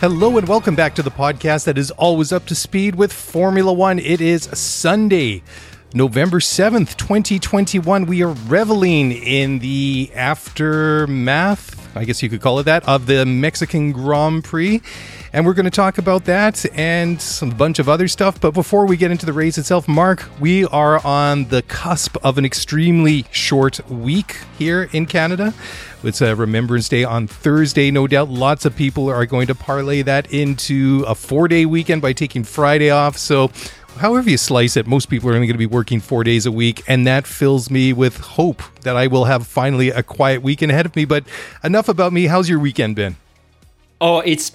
Hello and welcome back to the podcast that is always up to speed with Formula One. It is Sunday, November 7th, 2021. We are reveling in the aftermath, I guess you could call it that, of the Mexican Grand Prix. And we're going to talk about that and a bunch of other stuff. But before we get into the race itself, Mark, we are on the cusp of an extremely short week here in Canada. It's a Remembrance Day on Thursday. No doubt lots of people are going to parlay that into a four day weekend by taking Friday off. So, however you slice it, most people are only going to be working four days a week. And that fills me with hope that I will have finally a quiet weekend ahead of me. But enough about me. How's your weekend been? Oh, it's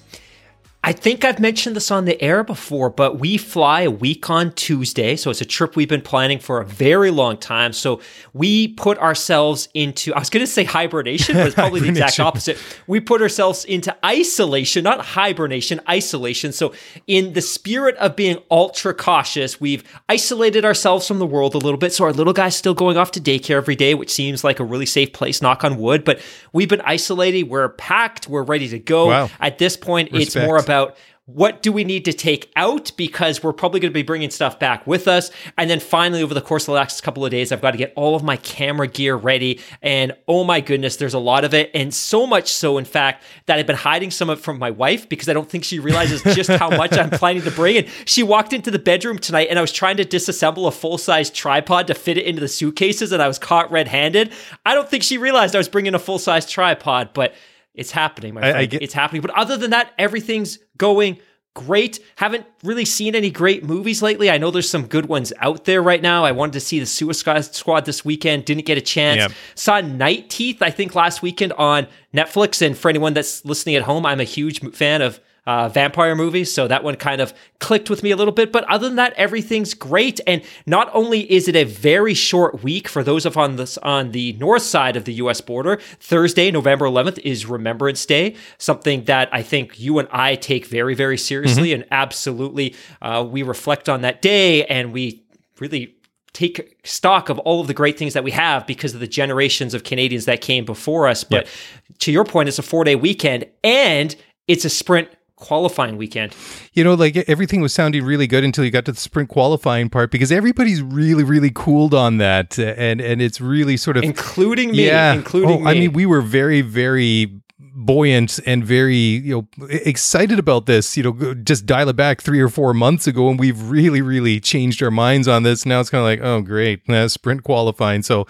I think I've mentioned this on the air before, but we fly a week on Tuesday. So it's a trip we've been planning for a very long time. So we put ourselves into, I was going to say hibernation, but it's probably the exact opposite. We put ourselves into isolation, not hibernation, isolation. So in the spirit of being ultra cautious, we've isolated ourselves from the world a little bit. So our little guy's still going off to daycare every day, which seems like a really safe place, knock on wood. But we've been isolated. We're packed. We're ready to go. Wow. At this point, Respect. it's more about about what do we need to take out because we're probably going to be bringing stuff back with us. And then finally, over the course of the last couple of days, I've got to get all of my camera gear ready. And oh my goodness, there's a lot of it. And so much so, in fact, that I've been hiding some of it from my wife because I don't think she realizes just how much I'm planning to bring. And she walked into the bedroom tonight and I was trying to disassemble a full size tripod to fit it into the suitcases and I was caught red handed. I don't think she realized I was bringing a full size tripod, but it's happening, my friend. I, I get- it's happening. But other than that, everything's going great. Haven't really seen any great movies lately. I know there's some good ones out there right now. I wanted to see the Suicide Squad this weekend, didn't get a chance. Yep. Saw Night Teeth, I think, last weekend on Netflix. And for anyone that's listening at home, I'm a huge fan of uh, vampire movies. So that one kind of clicked with me a little bit. But other than that, everything's great. And not only is it a very short week for those of on this on the north side of the U.S. border, Thursday, November 11th, is Remembrance Day, something that I think you and I take very, very seriously, mm-hmm. and absolutely uh, we reflect on that day and we really take stock of all of the great things that we have because of the generations of Canadians that came before us. But yep. to your point, it's a four day weekend and it's a sprint qualifying weekend. You know, like everything was sounding really good until you got to the sprint qualifying part because everybody's really, really cooled on that, and and it's really sort of including me, yeah. Including oh, me. I mean, we were very, very buoyant and very you know excited about this you know just dial it back three or four months ago and we've really really changed our minds on this now it's kind of like oh great uh, sprint qualifying so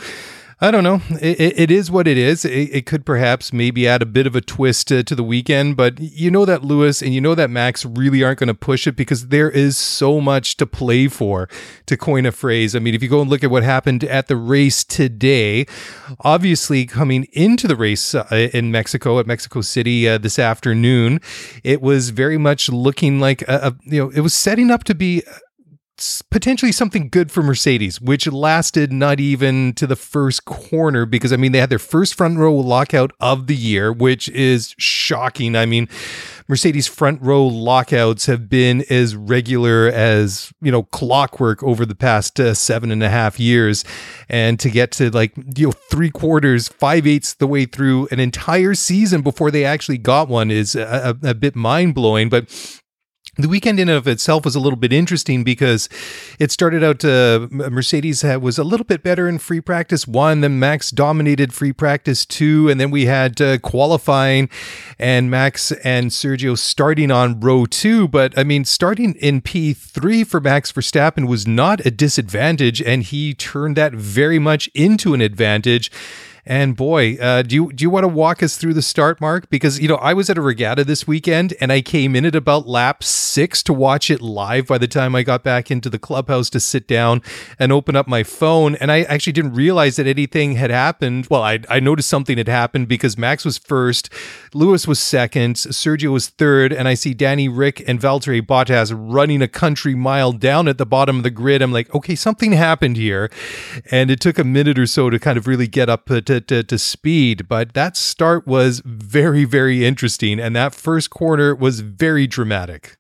I don't know. It, it is what it is. It, it, could perhaps maybe add a bit of a twist to, to, the weekend, but you know that Lewis and you know that Max really aren't going to push it because there is so much to play for, to coin a phrase. I mean, if you go and look at what happened at the race today, obviously coming into the race uh, in Mexico at Mexico City uh, this afternoon, it was very much looking like a, a, you know it was setting up to be potentially something good for Mercedes, which lasted not even to the first corner because I mean they had their first front row lockout of the year, which is shocking. I mean, Mercedes front row lockouts have been as regular as you know clockwork over the past uh, seven and a half years, and to get to like you know three quarters, five eighths the way through an entire season before they actually got one is a, a, a bit mind blowing. But the weekend in and of itself was a little bit interesting because it started out uh, Mercedes was a little bit better in free practice one, then Max dominated free practice two, and then we had uh, qualifying and Max and Sergio starting on row two. But I mean, starting in P3 for Max Verstappen was not a disadvantage, and he turned that very much into an advantage And boy, uh, do you do you want to walk us through the start, Mark? Because you know I was at a regatta this weekend, and I came in at about lap six to watch it live. By the time I got back into the clubhouse to sit down and open up my phone, and I actually didn't realize that anything had happened. Well, I I noticed something had happened because Max was first, Lewis was second, Sergio was third, and I see Danny Ric and Valtteri Bottas running a country mile down at the bottom of the grid. I'm like, okay, something happened here, and it took a minute or so to kind of really get up to, to, to speed. But that start was very, very interesting. And that first corner was very dramatic.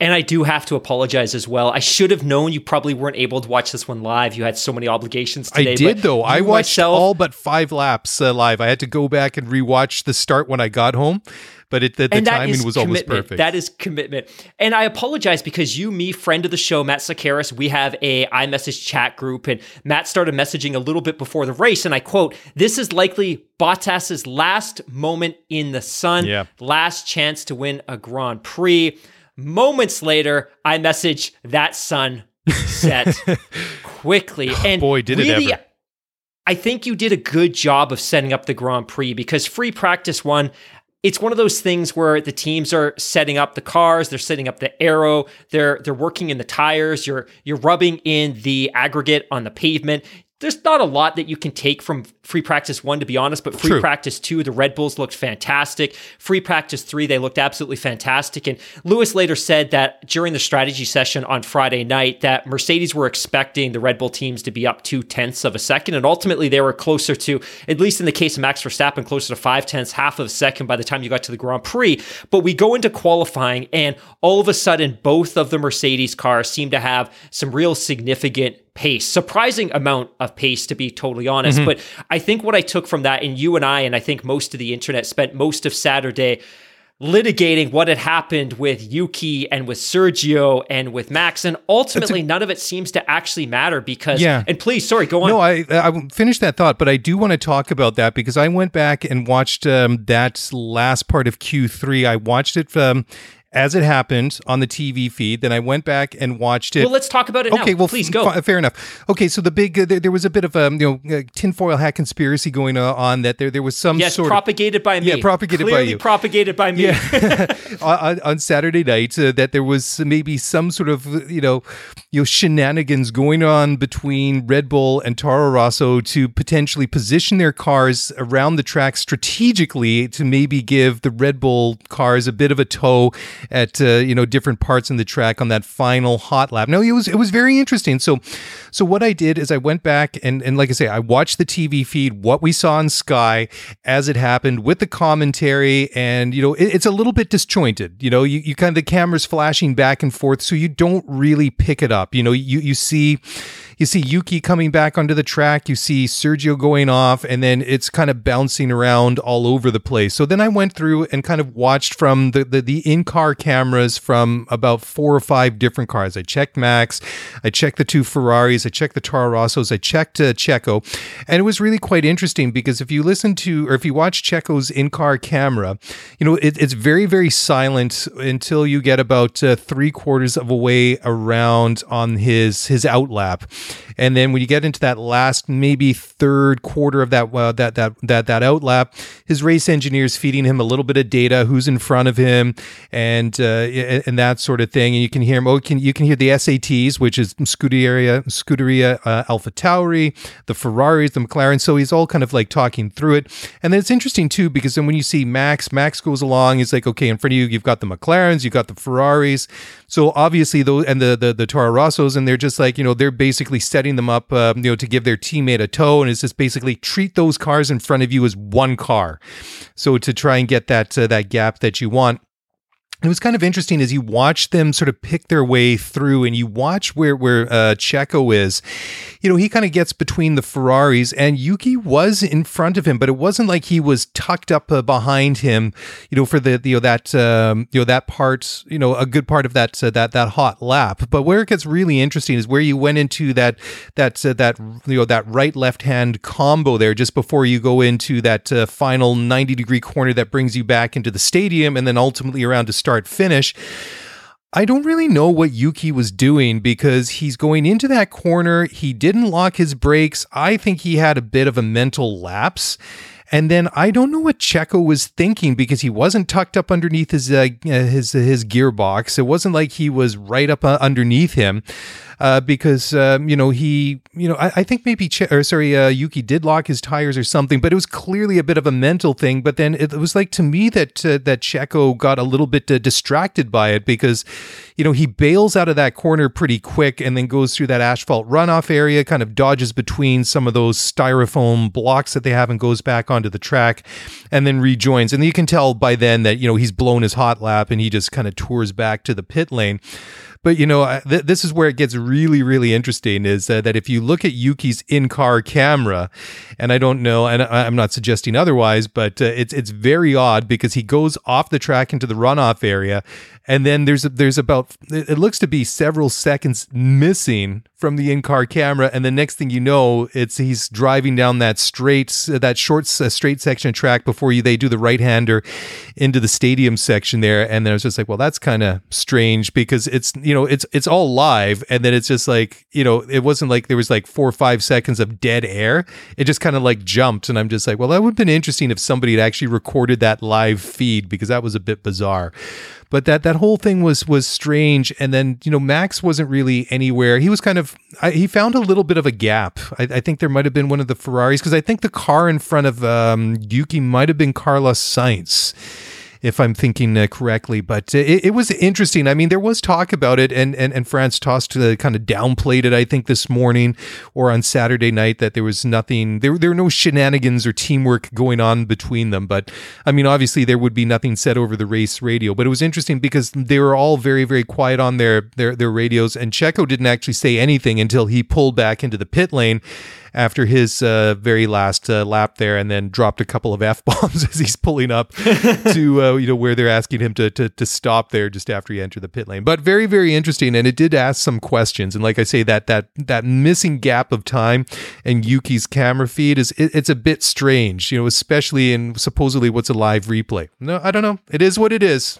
And I do have to apologize as well. I should have known you probably weren't able to watch this one live. You had so many obligations today. I did though. I watched myself, all but five laps uh, live. I had to go back and rewatch the start when I got home but it, the, the timing was always perfect. That is commitment. And I apologize because you, me, friend of the show, Matt Sakaris, we have a iMessage chat group, and Matt started messaging a little bit before the race, and I quote, "This is likely Bottas's last moment in the sun, yeah. last chance to win a Grand Prix." Moments later, I message that sun set quickly, oh, and boy, did really, it ever. I think you did a good job of setting up the Grand Prix because free practice one, it's one of those things where the teams are setting up the cars, they're setting up the aero, they're they're working in the tires, you're you're rubbing in the aggregate on the pavement there's not a lot that you can take from free practice one, to be honest, but free True. practice two, the Red Bulls looked fantastic. Free practice three, they looked absolutely fantastic. And Lewis later said that during the strategy session on Friday night, that Mercedes were expecting the Red Bull teams to be up two tenths of a second. And ultimately, they were closer to, at least in the case of Max Verstappen, closer to five tenths, half of a second by the time you got to the Grand Prix. But we go into qualifying, and all of a sudden, both of the Mercedes cars seem to have some real significant pace, surprising amount of pace to be totally honest. Mm-hmm. But I think what I took from that, and you and I, and I think most of the internet spent most of Saturday litigating what had happened with Yuki and with Sergio and with Max, and ultimately a, none of it seems to actually matter because. Yeah. And please, sorry, go on. No, I I finished that thought, but I do want to talk about that because I went back and watched um, that last part of Q three. I watched it um, as it happened on the TV feed. Then I went back and watched it. Well, let's talk about it okay, now. well, please go. F- fair enough. Okay, so the big uh, there, there, was a bit of a um, you know tinfoil hat conspiracy going on that there there was some yes, sort propagated of, by me. Yeah, propagated Clearly by you. Propagated by me. Yeah. on, on, Saturday night, uh, that there was maybe some sort of you know you know shenanigans going on between Red Bull and Toro Rosso to potentially position their cars around the track strategically to maybe give the Red Bull cars a bit of a tow at uh, you know different parts in the track on that final hot lap. No, it was it was very interesting. So so what I did is I went back and and like I say, I watched the TV feed, what we saw in Sky as it happened with the commentary, and you know it, it's a little bit disjointed. You know, you, you kind of the cameras flashing back and forth, so you don't really pick it up. You know, you you see you see Yuki coming back onto the track, you see Sergio going off, and then it's kind of bouncing around all over the place. So then I went through and kind of watched from the, the, the in car cameras from about four or five different cars. I checked Max, I checked the two Ferraris, I checked the Toro Rossos, I checked uh, Checo, and it was really quite interesting because if you listen to or if you watch Checo's in car camera, you know, it, it's very, very silent until you get about uh, three quarters of a way around on his his outlap. And then when you get into that last maybe third quarter of that uh, that that that that outlap, his race engineers feeding him a little bit of data, who's in front of him, and uh, and that sort of thing. And you can hear him. Oh, can you can hear the SATs, which is Scuderia Scuderia uh, Alpha Tauri, the Ferraris, the McLaren. So he's all kind of like talking through it. And then it's interesting too because then when you see Max, Max goes along. He's like, okay, in front of you, you've got the McLarens, you've got the Ferraris. So obviously those and the the the Toro Rossos, and they're just like you know they're basically setting them up, uh, you know, to give their teammate a tow, and it's just basically treat those cars in front of you as one car. So to try and get that uh, that gap that you want it was kind of interesting as you watch them sort of pick their way through and you watch where where uh, Checo is. You know, he kind of gets between the Ferraris and Yuki was in front of him, but it wasn't like he was tucked up uh, behind him. You know, for the you know that um, you know that part, you know, a good part of that uh, that that hot lap. But where it gets really interesting is where you went into that that uh, that you know that right left hand combo there just before you go into that uh, final ninety degree corner that brings you back into the stadium and then ultimately around to start finish. I don't really know what Yuki was doing because he's going into that corner. He didn't lock his brakes. I think he had a bit of a mental lapse. And then I don't know what Checo was thinking because he wasn't tucked up underneath his uh, his his gearbox. It wasn't like he was right up uh, underneath him uh, because um, you know he you know I, I think maybe che- or sorry uh, Yuki did lock his tires or something, but it was clearly a bit of a mental thing. But then it, was like to me that uh, that Checo got a little bit uh, distracted by it because you know he bails out of that corner pretty quick and then goes through that asphalt runoff area, kind of dodges between some of those styrofoam blocks that they have and goes back onto the track, and then rejoins. And you can tell by then that you know he's blown his hot lap and he just kind of tours back to the pit lane. But you know, th- this is where it gets really, really interesting. Is uh, that if you look at Yuki's in-car camera, and I don't know, and I- am not suggesting otherwise, but uh, it's it's very odd because he goes off the track into the runoff area, and then there's there's about it looks to be several seconds missing from the in-car camera. And the next thing you know it's he's driving down that straight that short uh, straight section track before you they do the right hander into the stadium section there. And then I was just like well that's kind of strange because it's you know it's it's all live. And then it's just like you know it wasn't like there was like 4 or 5 seconds of dead air. It just kind of like jumped. And I'm just like well that would have been interesting if somebody had actually recorded that live feed because that was a bit bizarre but that that whole thing was was strange. And then you know Max wasn't really anywhere. He was kind of I, he found a little bit of a gap. I, I think there might have been one of the Ferraris because I think the car in front of um, Yuki might have been Carlos Sainz if I'm thinking uh, correctly. But it, it, was interesting. I mean, there was talk about it, and and, and Franz Tost uh, kind of downplayed it. I think this morning or on Saturday night that there was nothing. There there were no shenanigans or teamwork going on between them. But I mean, obviously there would be nothing said over the race radio. But it was interesting because they were all very very quiet on their their their radios, and Checo didn't actually say anything until he pulled back into the pit lane after his uh, very last uh, lap there, and then dropped a couple of f bombs as he's pulling up to uh, you know where they're asking him to, to to stop there just after he entered the pit lane. But very very interesting, and it did ask some questions. And like I say, that that that missing gap of time and Yuki's camera feed is it, it's a bit strange, you know, especially in supposedly what's a live replay. No, I don't know. It is what it is.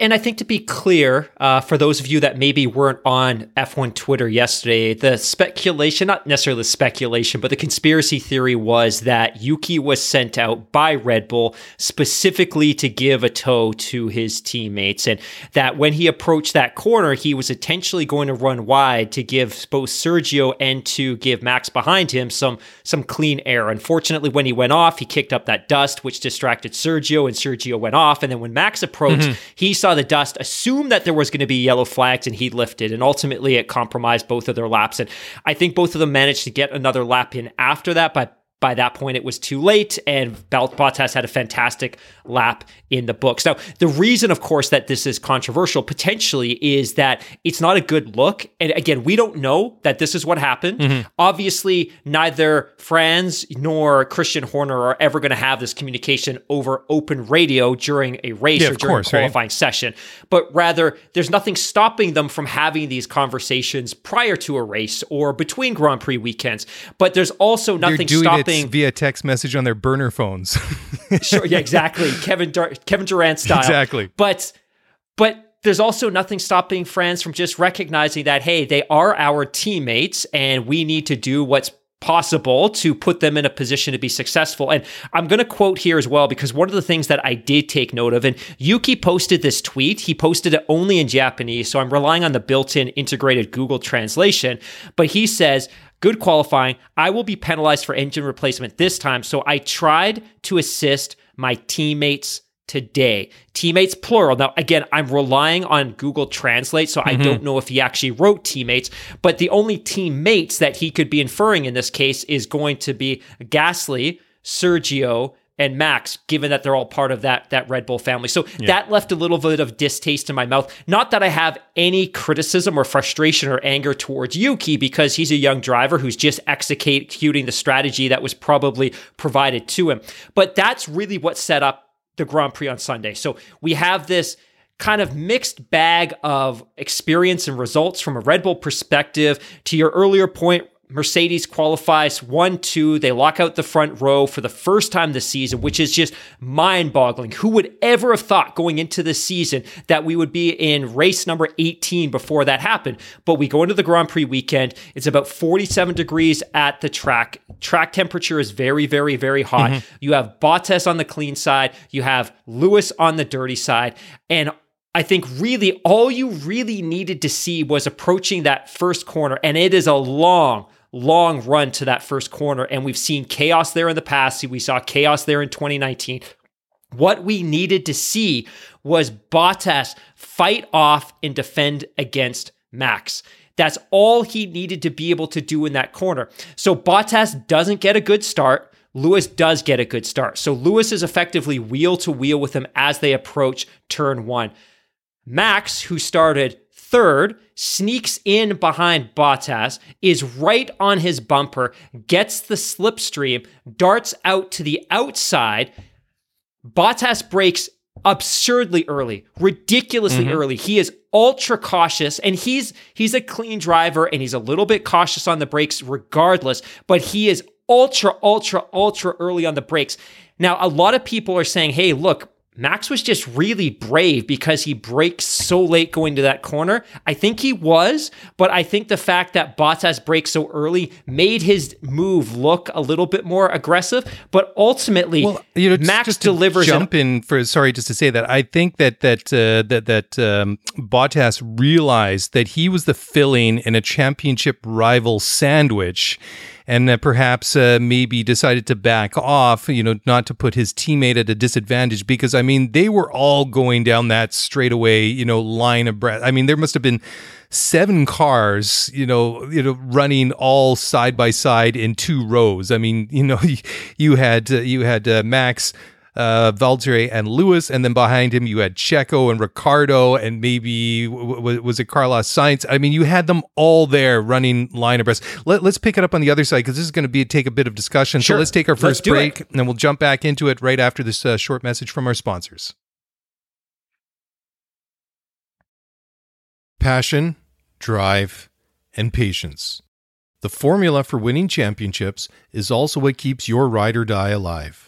And I think to be clear, uh, for those of you that maybe weren't on F1 Twitter yesterday, the speculation, not necessarily the speculation, but the conspiracy theory was that Yuki was sent out by Red Bull specifically to give a tow to his teammates. And that when he approached that corner, he was intentionally going to run wide to give both Sergio and to give Max behind him some, some clean air. Unfortunately, when he went off, he kicked up that dust, which distracted Sergio, and Sergio went off. And then when Max approached, mm-hmm. he saw saw the dust, assumed that there was going to be yellow flags, and he lifted. And ultimately, it compromised both of their laps. And I think both of them managed to get another lap in after that, but by that point, it was too late, and Bottas had a fantastic lap in the books. Now, the reason, of course, that this is controversial potentially is that it's not a good look. And again, we don't know that this is what happened. Mm-hmm. Obviously, neither Franz nor Christian Horner are ever going to have this communication over open radio during a race yeah, or during course, a qualifying right? session, but rather, there's nothing stopping them from having these conversations prior to a race or between Grand Prix weekends. But there's also nothing stopping via text message on their burner phones. sure, yeah, exactly. Kevin Dur- Kevin Durant style. Exactly. But but there's also nothing stopping Franz from just recognizing that hey, they are our teammates and we need to do what's possible to put them in a position to be successful. And I'm going to quote here as well because one of the things that I did take note of, and Yuki posted this tweet. He posted it only in Japanese, so I'm relying on the built-in integrated Google translation. But he says, good qualifying. I will be penalized for engine replacement this time. So I tried to assist my teammates today. Teammates plural. Now, again, I'm relying on Google Translate, so mm-hmm. I don't know if he actually wrote teammates, but the only teammates that he could be inferring in this case is going to be Gasly, Sergio, and Max, given that they're all part of that that Red Bull family. So yeah. that left a little bit of distaste in my mouth. Not that I have any criticism or frustration or anger towards Yuki because he's a young driver who's just executing the strategy that was probably provided to him. But that's really what set up the Grand Prix on Sunday. So we have this kind of mixed bag of experience and results from a Red Bull perspective. To your earlier point, Mercedes qualifies one, two. They lock out the front row for the first time this season, which is just mind boggling. Who would ever have thought going into this season that we would be in race number 18 before that happened? But we go into the Grand Prix weekend. It's about 47 degrees at the track. Track temperature is very, very, very hot. Mm-hmm. You have Bottas on the clean side, you have Lewis on the dirty side. And I think really all you really needed to see was approaching that first corner. And it is a long, long run to that first corner. And we've seen chaos there in the past. See, we saw chaos there in 2019. What we needed to see was Bottas fight off and defend against Max. That's all he needed to be able to do in that corner. So Bottas doesn't get a good start. Lewis does get a good start. So Lewis is effectively wheel to wheel with him as they approach turn one. Max, who started third, sneaks in behind Bottas, is right on his bumper, gets the slipstream, darts out to the outside. Bottas brakes absurdly early, ridiculously mm-hmm. early. He is ultra cautious and he's he's a clean driver and he's a little bit cautious on the brakes regardless, but he is ultra ultra ultra early on the brakes. Now, a lot of people are saying, "Hey, look, Max was just really brave because he brakes so late going to that corner. I think he was, but I think the fact that Bottas brakes so early made his move look a little bit more aggressive. But ultimately, well, you know, Max just delivers. Jump an- in for sorry, just to say that I think that that uh, that that um, Bottas realized that he was the filling in a championship rival sandwich and uh, perhaps uh, maybe decided to back off, you know, not to put his teammate at a disadvantage because I mean they were all going down that straightaway, you know, line of breath. I mean there must have been seven cars, you know, you know, running all side by side in two rows. I mean, you know, you had uh, you had uh, Max uh, Valtteri and Lewis, and then behind him you had Checo and Ricciardo, and maybe w- was it Carlos Sainz? I mean, you had them all there running line abreast. Let, us pick it up on the other side because this is going to be take a bit of discussion. Sure. So let's take our 1st break, it. and then we'll jump back into it right after this uh, short message from our sponsors. Passion, drive, and patience. The formula for winning championships is also what keeps your ride or die alive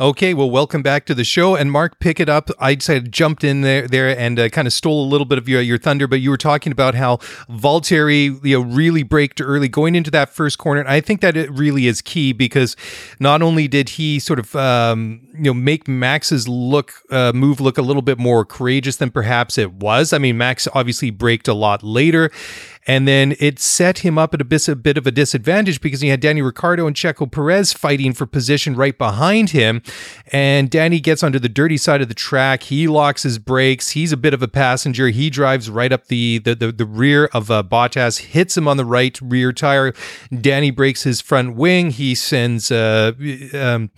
Okay, well, welcome back to the show. And Mark, pick it up. I'd say jumped in there, there and uh, kind of stole a little bit of your, your thunder, but you were talking about how Valtteri, you know, really braked early going into that first corner. And I think that it really is key because not only did he sort of, um, you know, make Max's look uh, move look a little bit more courageous than perhaps it was. I mean, Max obviously braked a lot later, and then it set him up at a bit, a bit of a disadvantage because he had Danny Ricciardo and Checo Perez fighting for position right behind him. And Danny gets onto the dirty side of the track. He locks his brakes. He's a bit of a passenger. He drives right up the the, the, the rear of uh, Bottas, hits him on the right rear tire. Danny breaks his front wing. He sends uh, um,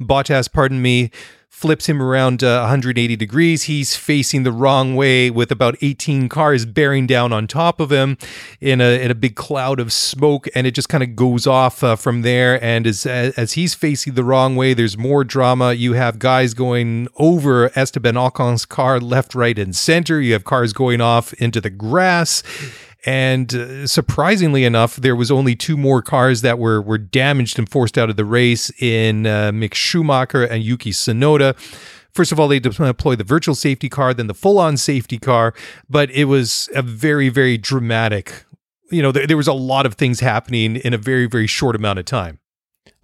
Bottas, pardon me, flips him around uh, 180 degrees. He's facing the wrong way with about 18 cars bearing down on top of him in a in a big cloud of smoke, and it just kind of goes off uh, from there. And as as he's facing the wrong way, there's more drama. You have guys going over Esteban Ocon's car left, right, and center. You have cars going off into the grass. And uh, surprisingly enough, there was only two more cars that were were damaged and forced out of the race in uh, Mick Schumacher and Yuki Tsunoda. First of all, they deploy the virtual safety car, then the full on safety car. But it was a very, very dramatic. You know, there, there was a lot of things happening in a very, very short amount of time.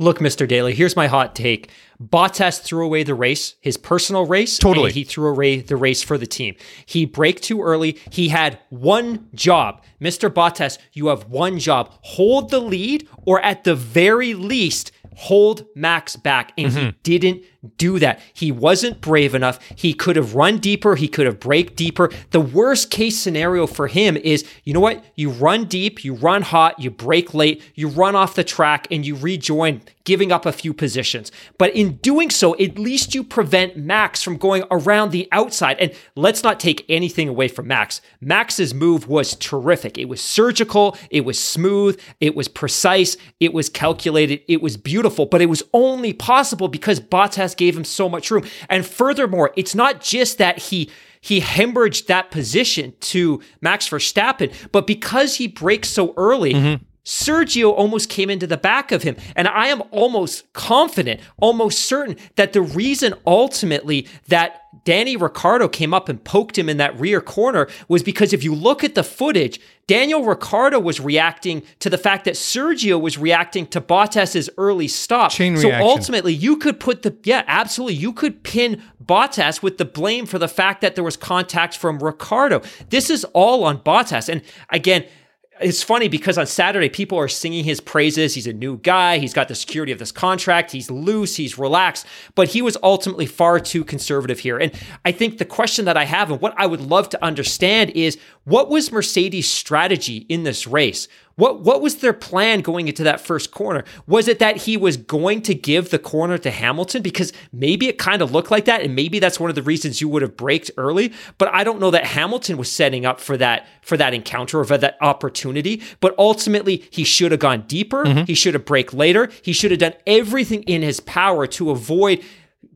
Look, Mr. Daly, here's my hot take. Bottas threw away the race, his personal race. Totally. he threw away the race for the team. He braked too early. He had one job. Mr. Bottas, you have one job. Hold the lead, or at the very least, hold Max back. And mm-hmm. he didn't do that. He wasn't brave enough. He could have run deeper. He could have braked deeper. The worst case scenario for him is you know what? You run deep, you run hot, you brake late, you run off the track, and you rejoin, giving up a few positions. But in doing so, at least you prevent Max from going around the outside. And let's not take anything away from Max. Max's move was terrific. It was surgical, it was smooth, it was precise, it was calculated, it was beautiful, but it was only possible because Bottas gave him so much room. And furthermore, it's not just that he he hemorrhaged that position to Max Verstappen, but because he brakes so early, mm-hmm. Sergio almost came into the back of him. And I am almost confident, almost certain that the reason ultimately that Danny Ricciardo came up and poked him in that rear corner was because if you look at the footage, Daniel Ricciardo was reacting to the fact that Sergio was reacting to Bottas's early stop. Chain so reaction. ultimately, you could put the yeah, absolutely, you could pin Bottas with the blame for the fact that there was contact from Ricciardo. This is all on Bottas. And again, it's funny because on Saturday, people are singing his praises. He's a new guy. He's got the security of this contract. He's loose. He's relaxed. But he was ultimately far too conservative here. And I think the question that I have and what I would love to understand is what was Mercedes' strategy in this race? What what was their plan going into that first corner? Was it that he was going to give the corner to Hamilton because maybe it kind of looked like that and maybe that's one of the reasons you would have braked early, but I don't know that Hamilton was setting up for that for that encounter or for that opportunity, but ultimately he should have gone deeper, mm-hmm. he should have braked later, he should have done everything in his power to avoid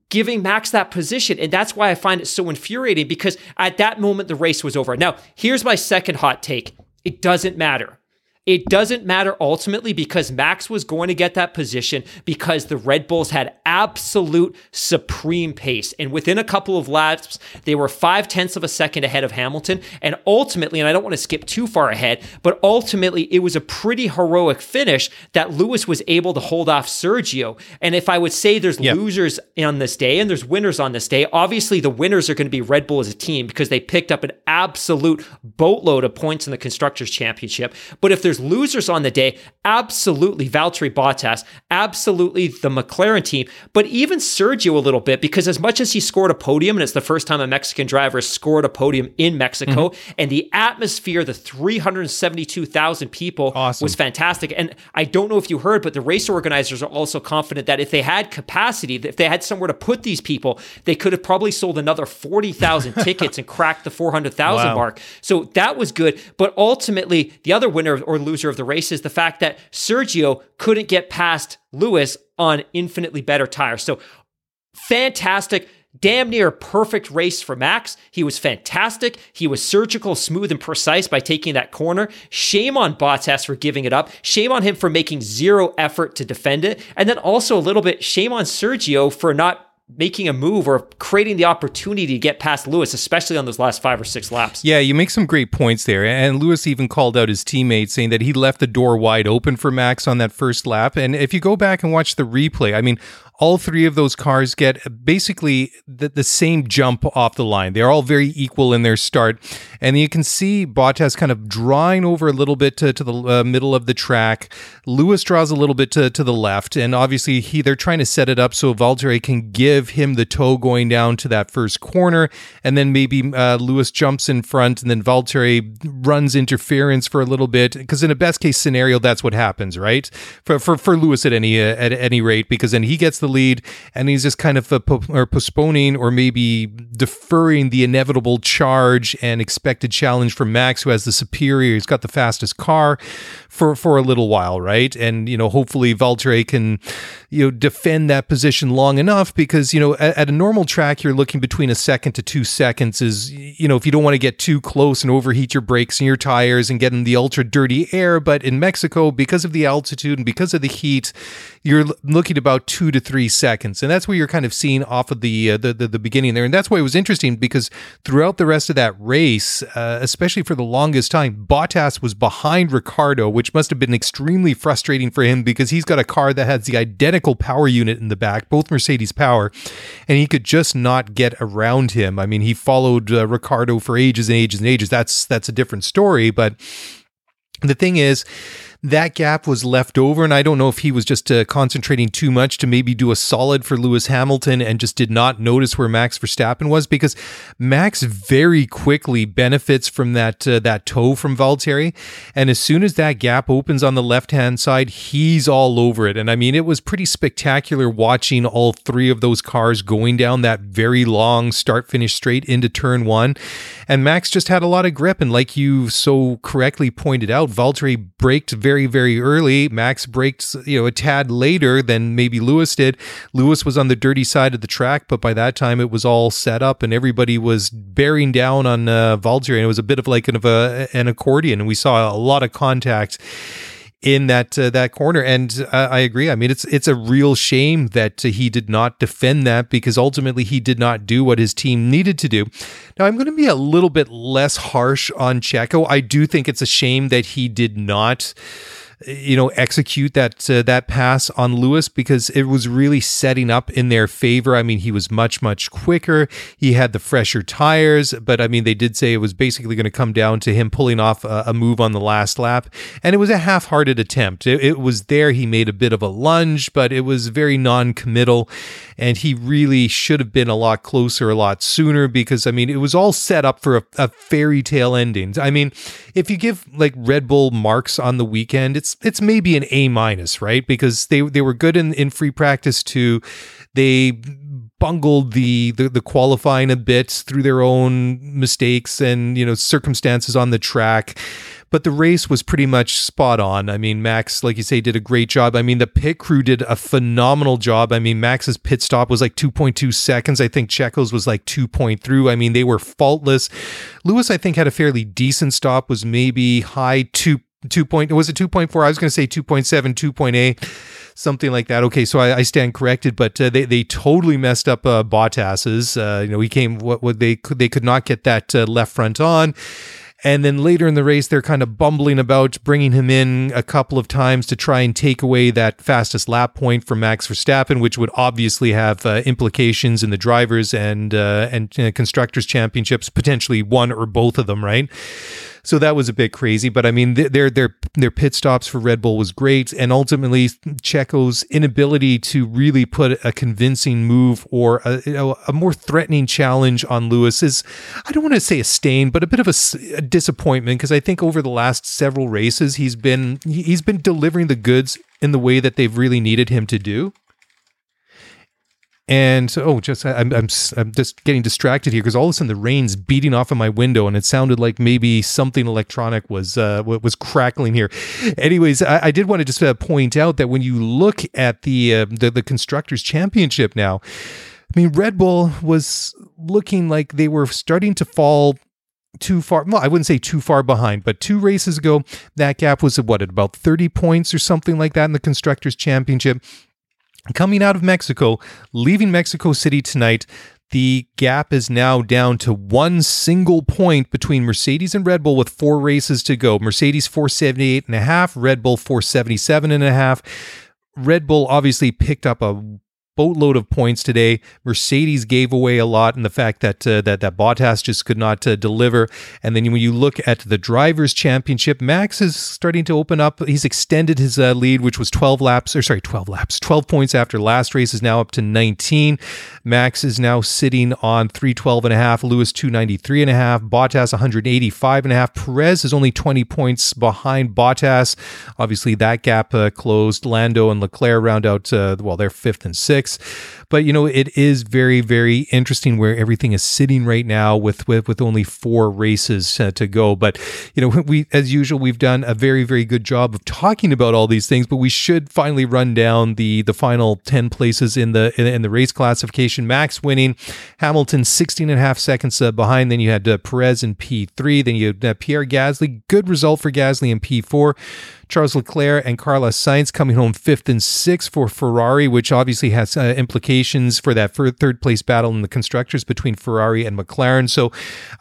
giving Max that position. And that's why I find it so infuriating because at that moment, the race was over. Now, here's my second hot take it doesn't matter. It doesn't matter ultimately because Max was going to get that position because the Red Bulls had absolute supreme pace. And within a couple of laps, they were five tenths of a second ahead of Hamilton. And ultimately, and I don't want to skip too far ahead, but ultimately, it was a pretty heroic finish that Lewis was able to hold off Sergio. And if I would say there's yep. losers on this day and there's winners on this day, obviously the winners are going to be Red Bull as a team because they picked up an absolute boatload of points in the Constructors' Championship. But if there's there's losers on the day, absolutely Valtteri Bottas, absolutely the McLaren team, but even Sergio a little bit because as much as he scored a podium and it's the first time a Mexican driver has scored a podium in Mexico mm-hmm. and the atmosphere, the 372,000 people awesome. was fantastic. And I don't know if you heard, but the race organizers are also confident that if they had capacity, if they had somewhere to put these people, they could have probably sold another 40,000 tickets and cracked the 400,000 wow. mark. So that was good. But ultimately, the other winner or loser of the race is the fact that Sergio couldn't get past Lewis on infinitely better tires. So fantastic damn near perfect race for Max. He was fantastic. He was surgical, smooth, and precise by taking that corner. Shame on Bottas for giving it up. Shame on him for making zero effort to defend it. And then also a little bit shame on Sergio for not making a move or creating the opportunity to get past Lewis, especially on those last five or six laps. Yeah, you make some great points there. And Lewis even called out his teammate saying that he left the door wide open for Max on that first lap. And if you go back and watch the replay, I mean, all three of those cars get basically the, the same jump off the line. They're all very equal in their start. And you can see Bottas kind of drawing over a little bit to, to the uh, middle of the track. Lewis draws a little bit to, to the left. And obviously, he they're trying to set it up so Valtteri can give him the tow going down to that first corner. And then maybe uh, Lewis jumps in front and then Valtteri runs interference for a little bit. Because in a best case scenario, that's what happens, right? For, for, for Lewis at any, uh, at any rate, because then he gets the lead, and he's just kind of uh, po- or postponing or maybe deferring the inevitable charge and expected challenge from Max, who has the superior. He's got the fastest car for for a little while, right? And you know, hopefully Valtteri can you know defend that position long enough because you know at, at, a normal track you're looking between a second to two seconds is you know if you don't want to get too close and overheat your brakes and your tires and get in the ultra dirty air. But in Mexico, because of the altitude and because of the heat, you're looking about two to three seconds, and that's where you're kind of seeing off of the uh, the, the, the beginning there, and that's why it was interesting because throughout the rest of that race, uh, especially for the longest time, Bottas was behind Ricciardo, which must have been extremely frustrating for him because he's got a car that has the identical power unit in the back, both Mercedes power, and he could just not get around him. I mean, he followed uh, Ricciardo for ages and ages and ages. That's that's a different story, but the thing is that gap was left over. And I don't know if he was just uh, concentrating too much to maybe do a solid for Lewis Hamilton and just did not notice where Max Verstappen was because Max very quickly benefits from that uh, that tow from Valtteri. And as soon as that gap opens on the left hand side, he's all over it. And I mean, it was pretty spectacular watching all three of those cars going down that very long start finish straight into turn one. And Max just had a lot of grip. And like you so correctly pointed out, Valtteri braked very very, very early. Max braked, you know, a tad later than maybe Lewis did. Lewis was on the dirty side of the track, but by that time it was all set up and everybody was bearing down on uh, Valtteri. And it was a bit of like kind of a, an accordion. And we saw a lot of contact in that uh, that corner. And uh, I agree. I mean, it's it's a real shame that uh, he did not defend that because ultimately he did not do what his team needed to do. Now I'm going to be a little bit less harsh on Checo. I do think it's a shame that he did not you know, execute that uh, that pass on Lewis because it was really setting up in their favor. I mean, he was much much quicker. He had the fresher tires, but I mean, they did say it was basically going to come down to him pulling off a, a, move on the last lap, and it was a half-hearted attempt. It, it was there. He made a bit of a lunge, but it was very non-committal, and he really should have been a lot closer, a lot sooner because I mean, it was all set up for a, a fairy tale ending. I mean, if you give like Red Bull marks on the weekend, it's it's maybe an A minus, right? Because they they were good in in free practice two. They bungled the, the the qualifying a bit through their own mistakes and you know circumstances on the track but the race was pretty much spot on. I mean, Max, like you say, did a great job. I mean, the pit crew did a phenomenal job. I mean, Max's pit stop was like 2.2 seconds. I think Checo's was like 2.3. I mean, they were faultless. Lewis, I think, had a fairly decent stop, was maybe high two two point was it 2.4 i was going to say 2.7 2.8 something like that. Okay so i, I stand corrected but uh, they, they totally messed up uh, bottas's uh, you know he came what, what they could they could not get that uh, left front on. And then later in the race, they're kind of bumbling about bringing him in a couple of times to try and take away that fastest lap point from Max Verstappen, which would obviously have uh, implications in the drivers and uh, and uh, constructors championships, potentially one or both of them, right? So that was a bit crazy, but I mean, their their their pit stops for Red Bull was great, and ultimately Checo's inability to really put a convincing move or a, you know, a more threatening challenge on Lewis is, I don't want to say a stain, but a bit of a, a disappointment because I think over the last several races he's been he's been delivering the goods in the way that they've really needed him to do. And so, oh, just I'm I'm I'm just getting distracted here because all of a sudden the rain's beating off of my window, and it sounded like maybe something electronic was uh, was crackling here. Anyways, I, I did want to just uh, point out that when you look at the, uh, the the constructors championship now, I mean Red Bull was looking like they were starting to fall too far. Well, I wouldn't say too far behind, but two races ago, that gap was at what at about 30 points or something like that in the constructors championship. Coming out of Mexico, leaving Mexico City tonight, the gap is now down to one single point between Mercedes and Red Bull with four races to go. Mercedes 478 and a half, Red Bull 477 and a half. Red Bull obviously picked up a boatload of points today. Mercedes gave away a lot in the fact that uh, that that Bottas just could not uh, deliver. And then when you look at the drivers' championship, Max is starting to open up. He's extended his uh, lead, which was 12 laps, or sorry, 12 laps, 12 points after last race is now up to 19. Max is now sitting on 312 and a half. Lewis 293 and a half. Bottas 185 and a half. Perez is only 20 points behind Bottas. Obviously, that gap uh, closed. Lando and Leclerc round out. Uh, well, they're fifth and sixth But you know, it is very, very interesting where everything is sitting right now with with, with only four races uh, to go. But you know, we as usual we've done a very, very good job of talking about all these things. But we should finally run down the the final ten places in the in, in the race classification. Max winning, Hamilton 16 and a half seconds uh, behind. Then you had uh, Perez in P3. Then you had uh, Pierre Gasly. Good result for Gasly in P4. Charles Leclerc and Carlos Sainz coming home fifth and sixth for Ferrari, which obviously has uh, implications for that third place battle in the constructors between Ferrari and McLaren. So,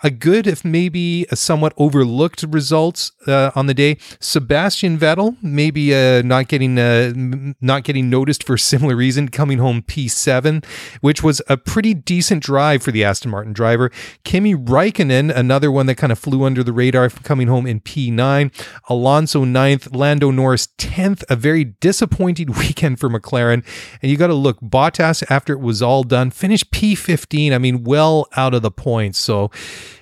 a good, if maybe a somewhat overlooked results uh, on the day. Sebastian Vettel maybe uh, not getting uh, not getting noticed for a similar reason, coming home P7, which was a pretty decent drive for the Aston Martin driver. Kimi Raikkonen, another one that kind of flew under the radar, coming home in P9. Alonso ninth. Lando Norris 10th, a very disappointing weekend for McLaren. And you got to look, Bottas, after it was all done, finished P15. I mean, well out of the points. So,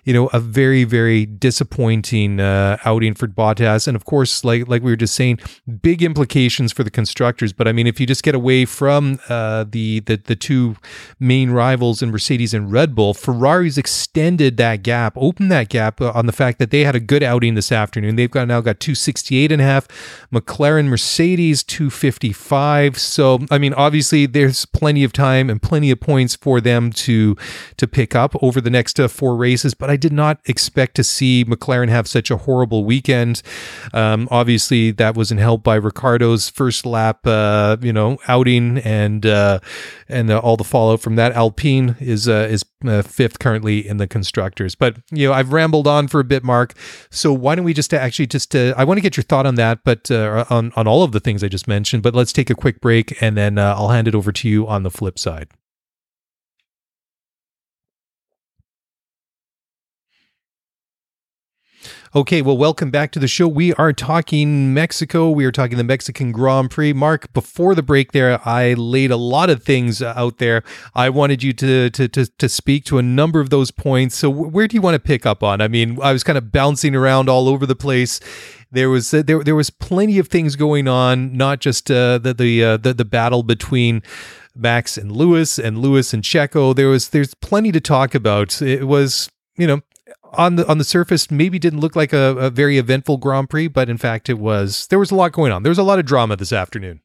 you know, a very, very disappointing uh, outing for Bottas. And of course, like like we were just saying, big implications for the constructors. But I mean, if you just get away from uh, the, the the two main rivals in Mercedes and Red Bull, Ferrari's extended that gap, opened that gap uh, on the fact that they had a good outing this afternoon. They've got now got 268 and a half. McLaren, Mercedes 255. So I mean, obviously, there's plenty of time and plenty of points for them to to pick up over the next uh, four races. But I did not expect to see McLaren have such a horrible weekend. Um, obviously, that wasn't helped by Ricciardo's first lap, uh, you know, outing and uh, and uh, all the fallout from that. Alpine is uh, is uh, fifth currently in the constructors. But you know, I've rambled on for a bit, Mark. So why don't we just actually just I want to get your thought on that, but on on all of the things I just mentioned. But let's take a quick break, and then I'll hand it over to you on the flip side. Okay, well, welcome back to the show. We are talking Mexico. We are talking the Mexican Grand Prix. Mark, before the break there, I laid a lot of things out there. I wanted you to to to, to speak to a number of those points. So, where do you want to pick up on? I mean, I was kind of bouncing around all over the place there was uh, there there was plenty of things going on, not just uh, the the, uh, the the battle between Max and Lewis and Lewis and Checo. There was there's plenty to talk about. It was you know on the on the surface maybe didn't look like a, a, very eventful Grand Prix, but in fact it was. There was a lot going on. There was a lot of drama this afternoon.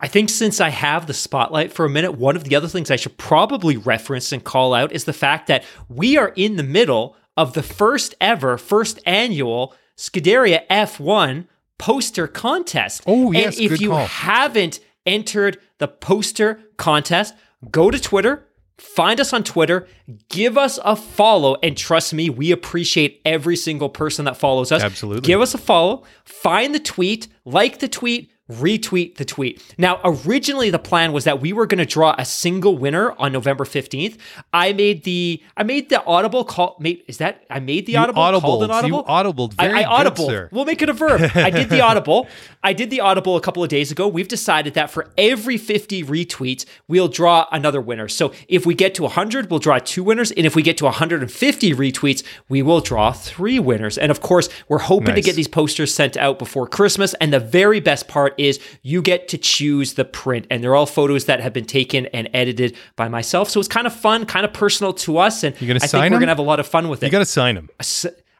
I think since I have the spotlight for a minute, one of the other things I should probably reference and call out is the fact that we are in the middle of the first ever, first annual Scuderia F1 poster contest. Oh, yes. And if you call. haven't entered the poster contest, go to Twitter, Find us on Twitter, give us a follow, and trust me, we appreciate every single person that follows us. Absolutely. Give us a follow, find the tweet, like the tweet, retweet the tweet. Now, originally the plan was that we were going to draw a single winner on November 15th. I made the I made the audible call made, is that I made the you audible audibled, called an audible? You audibled. Very I, I audible. Good, we'll make it a verb. I did the audible. I did the audible a couple of days ago. We've decided that for every 50 retweets, we'll draw another winner. So if we get to 100, we'll draw two winners, and if we get to 150 retweets, we will draw three winners. And of course, we're hoping nice. to get these posters sent out before Christmas, and the very best part is you get to choose the print. And they're all photos that have been taken and edited by myself. So it's kind of fun, kind of personal to us. And You're gonna I sign think we're them? to have a lot of fun with it. You got to sign them.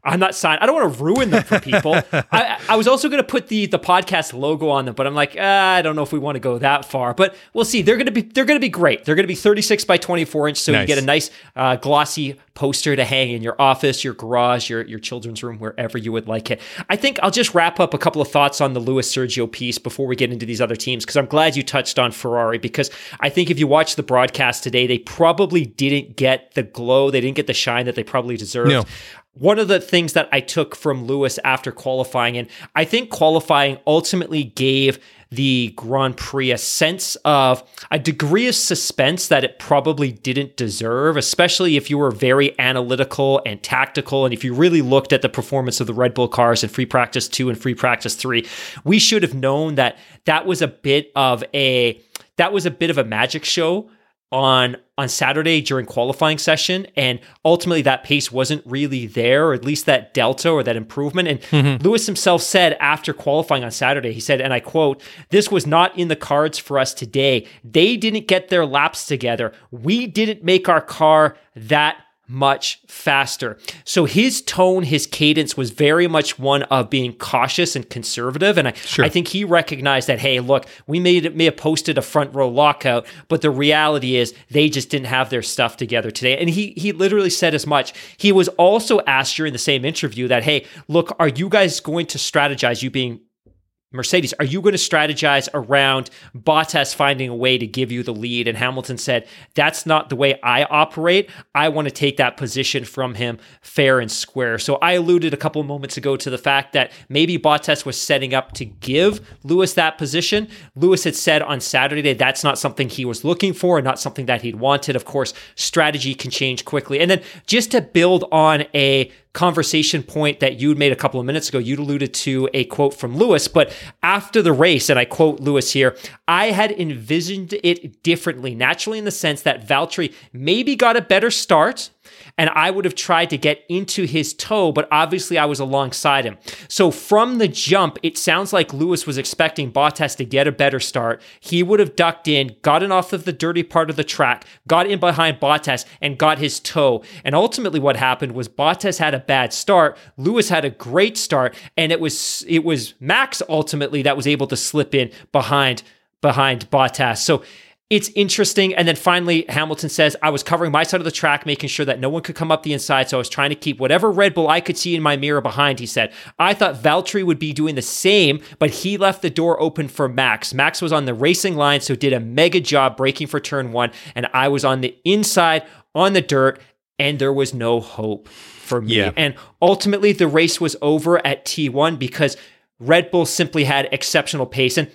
I'm not signed. I don't want to ruin them for people. I, I, was also going to put the the podcast logo on them, but I'm like, ah, I don't know if we want to go that far. But we'll see. They're going to be they're going to be great. They're going to be 36 by 24 inch, so nice. you get a nice uh, glossy poster to hang in your office, your garage, your your children's room, wherever you would like it. I think I'll just wrap up a couple of thoughts on the Lewis Sergio piece before we get into these other teams because I'm glad you touched on Ferrari because I think if you watch the broadcast today, they probably didn't get the glow, they didn't get the shine that they probably deserved. No one of the things that I took from Lewis after qualifying, and I think qualifying ultimately gave the Grand Prix a sense of a degree of suspense that it probably didn't deserve, especially if you were very analytical and tactical. And if you really looked at the performance of the Red Bull cars in free practice two and free practice three, we should have known that that was a bit of a that was a bit of a magic show on on Saturday during qualifying session and ultimately that pace wasn't really there or at least that delta or that improvement. And mm-hmm. Lewis himself said after qualifying on Saturday he said and I quote this was not in the cards for us today. They didn't get their laps together. We didn't make our car that much faster. So his tone, his cadence was very much one of being cautious and conservative. And I, sure. I think he recognized that, hey, look, we may, may have posted a front row lockout, but the reality is they just didn't have their stuff together today. And he he literally said as much. He was also asked during the same interview that, hey, look, are you guys going to strategize, you being Mercedes, are you going to strategize around Bottas finding a way to give you the lead? And Hamilton said, That's not the way I operate. I want to take that position from him fair and square. So I alluded a couple moments ago to the fact that maybe Bottas was setting up to give Lewis that position. Lewis had said on Saturday that that's not something he was looking for and not something that he'd wanted. Of course, strategy can change quickly. And then just to build on a conversation point that you made a couple of minutes ago. You alluded to a quote from Lewis, but after the race, and I quote Lewis here, I had envisioned it differently, naturally, in the sense that Valtteri maybe got a better start and I would have tried to get into his toe, but obviously I was alongside him. So from the jump, it sounds like Lewis was expecting Bottas to get a better start. He would have ducked in, gotten off of the dirty part of the track, got in behind Bottas, and got his toe. And ultimately, what happened was Bottas had a bad start. Lewis had a great start, and it was it was Max ultimately that was able to slip in behind behind Bottas. So it's interesting. And then finally, Hamilton says, I was covering my side of the track, making sure that no one could come up the inside. So I was trying to keep whatever Red Bull I could see in my mirror behind, he said. I thought Valtteri would be doing the same, but he left the door open for Max. Max was on the racing line, so did a mega job braking for turn one. And I was on the inside on the dirt, and there was no hope for me. Yeah. And ultimately, the race was over at T1 because Red Bull simply had exceptional pace. And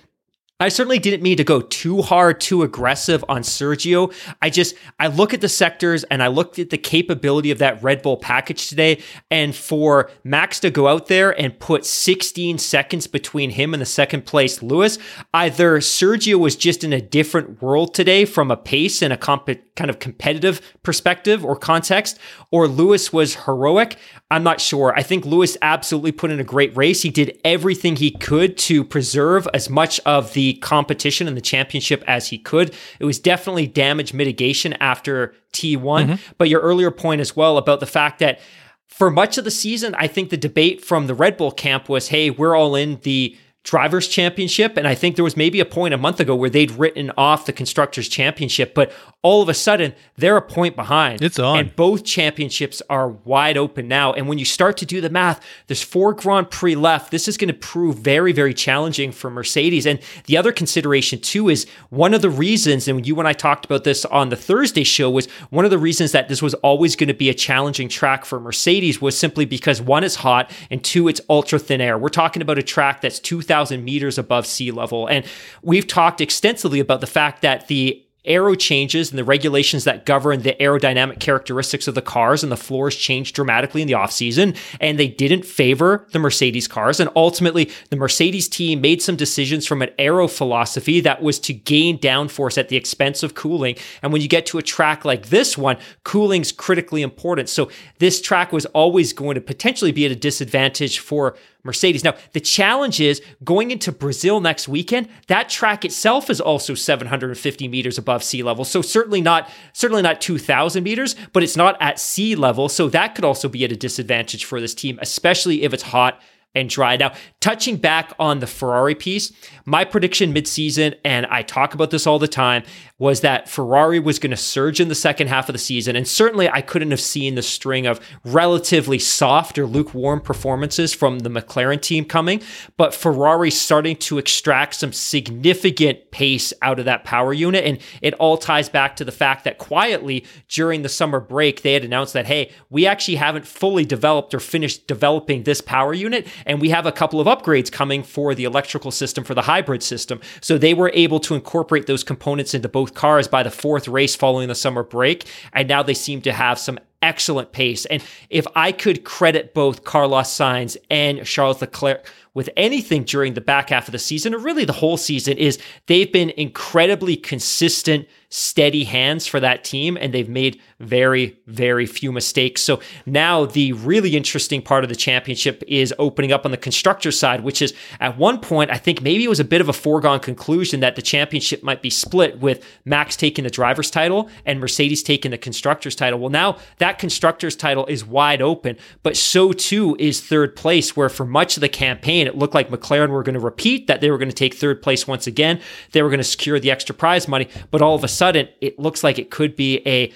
I certainly didn't mean to go too hard, too aggressive on Sergio. I just, I look at the sectors and I looked at the capability of that Red Bull package today. And for Max to go out there and put 16 seconds between him and the second place Lewis, either Sergio was just in a different world today from a pace and a comp- kind of competitive perspective or context, or Lewis was heroic. I'm not sure. I think Lewis absolutely put in a great race. He did everything he could to preserve as much of the competition and the championship as he could. It was definitely damage mitigation after T1. Mm-hmm. But your earlier point as well about the fact that for much of the season, I think the debate from the Red Bull camp was hey, we're all in the drivers championship and i think there was maybe a point a month ago where they'd written off the constructors championship but all of a sudden they're a point behind. It's on. And both championships are wide open now. And when you start to do the math there's four grand prix left. This is going to prove very very challenging for mercedes. And the other consideration too is one of the reasons and you and i talked about this on the thursday show was one of the reasons that this was always going to be a challenging track for mercedes was simply because one is hot and two it's ultra thin air. We're talking about a track that's 2000 6,000 meters above sea level. And we've talked extensively about the fact that the aero changes and the regulations that govern the aerodynamic characteristics of the cars and the floors changed dramatically in the offseason and they didn't favor the Mercedes cars. And ultimately the Mercedes team made some decisions from an aero philosophy that was to gain downforce at the expense of cooling. And when you get to a track like this one cooling's critically important. So this track was always going to potentially be at a disadvantage for Mercedes. Now, the challenge is going into Brazil next weekend. That track itself is also 750 meters above sea level. So certainly not certainly not 2000 meters, but it's not at sea level, so that could also be at a disadvantage for this team, especially if it's hot and dry. Now, touching back on the Ferrari piece, my prediction midseason, and I talk about this all the time, was that Ferrari was going to surge in the second half of the season. And certainly I couldn't have seen the string of relatively soft or lukewarm performances from the McLaren team coming, but Ferrari starting to extract some significant pace out of that power unit. And it all ties back to the fact that quietly during the summer break, they had announced that, hey, we actually haven't fully developed or finished developing this power unit. And we have a couple of upgrades coming for the electrical system, for the hybrid system. So they were able to incorporate those components into both cars by the fourth race following the summer break. And now they seem to have some excellent pace. And if I could credit both Carlos Sainz and Charles Leclerc with anything during the back half of the season, or really the whole season, is they've been incredibly consistent, steady hands for that team, and they've made very, very few mistakes. So now the really interesting part of the championship is opening up on the constructor side, which is at one point, I think maybe it was a bit of a foregone conclusion that the championship might be split with Max taking the driver's title and Mercedes taking the constructor's title. Well, now that constructor's title is wide open, but so too is third place, where for much of the campaign, it looked like McLaren were going to repeat that they were going to take third place once again. They were going to secure the extra prize money, but all of a sudden, it looks like it could be a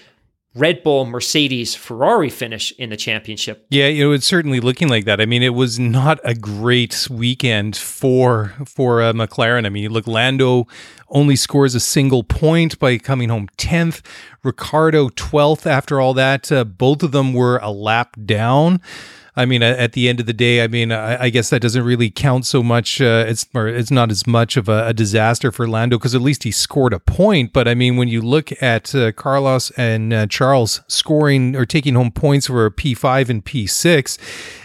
Red Bull, Mercedes, Ferrari finish in the championship. Yeah, it was certainly looking like that. I mean, it was not a great weekend for for uh, McLaren. I mean, you look, Lando only scores a single point by coming home tenth. Ricciardo twelfth. After all that, uh, both of them were a lap down. I mean, at the end of the day, I mean, I, I guess that doesn't really count so much. Uh, it's or it's not as much of a, a disaster for Lando because at least he scored a point. But I mean, when you look at uh, Carlos and uh, Charles scoring or taking home points for P5 and P6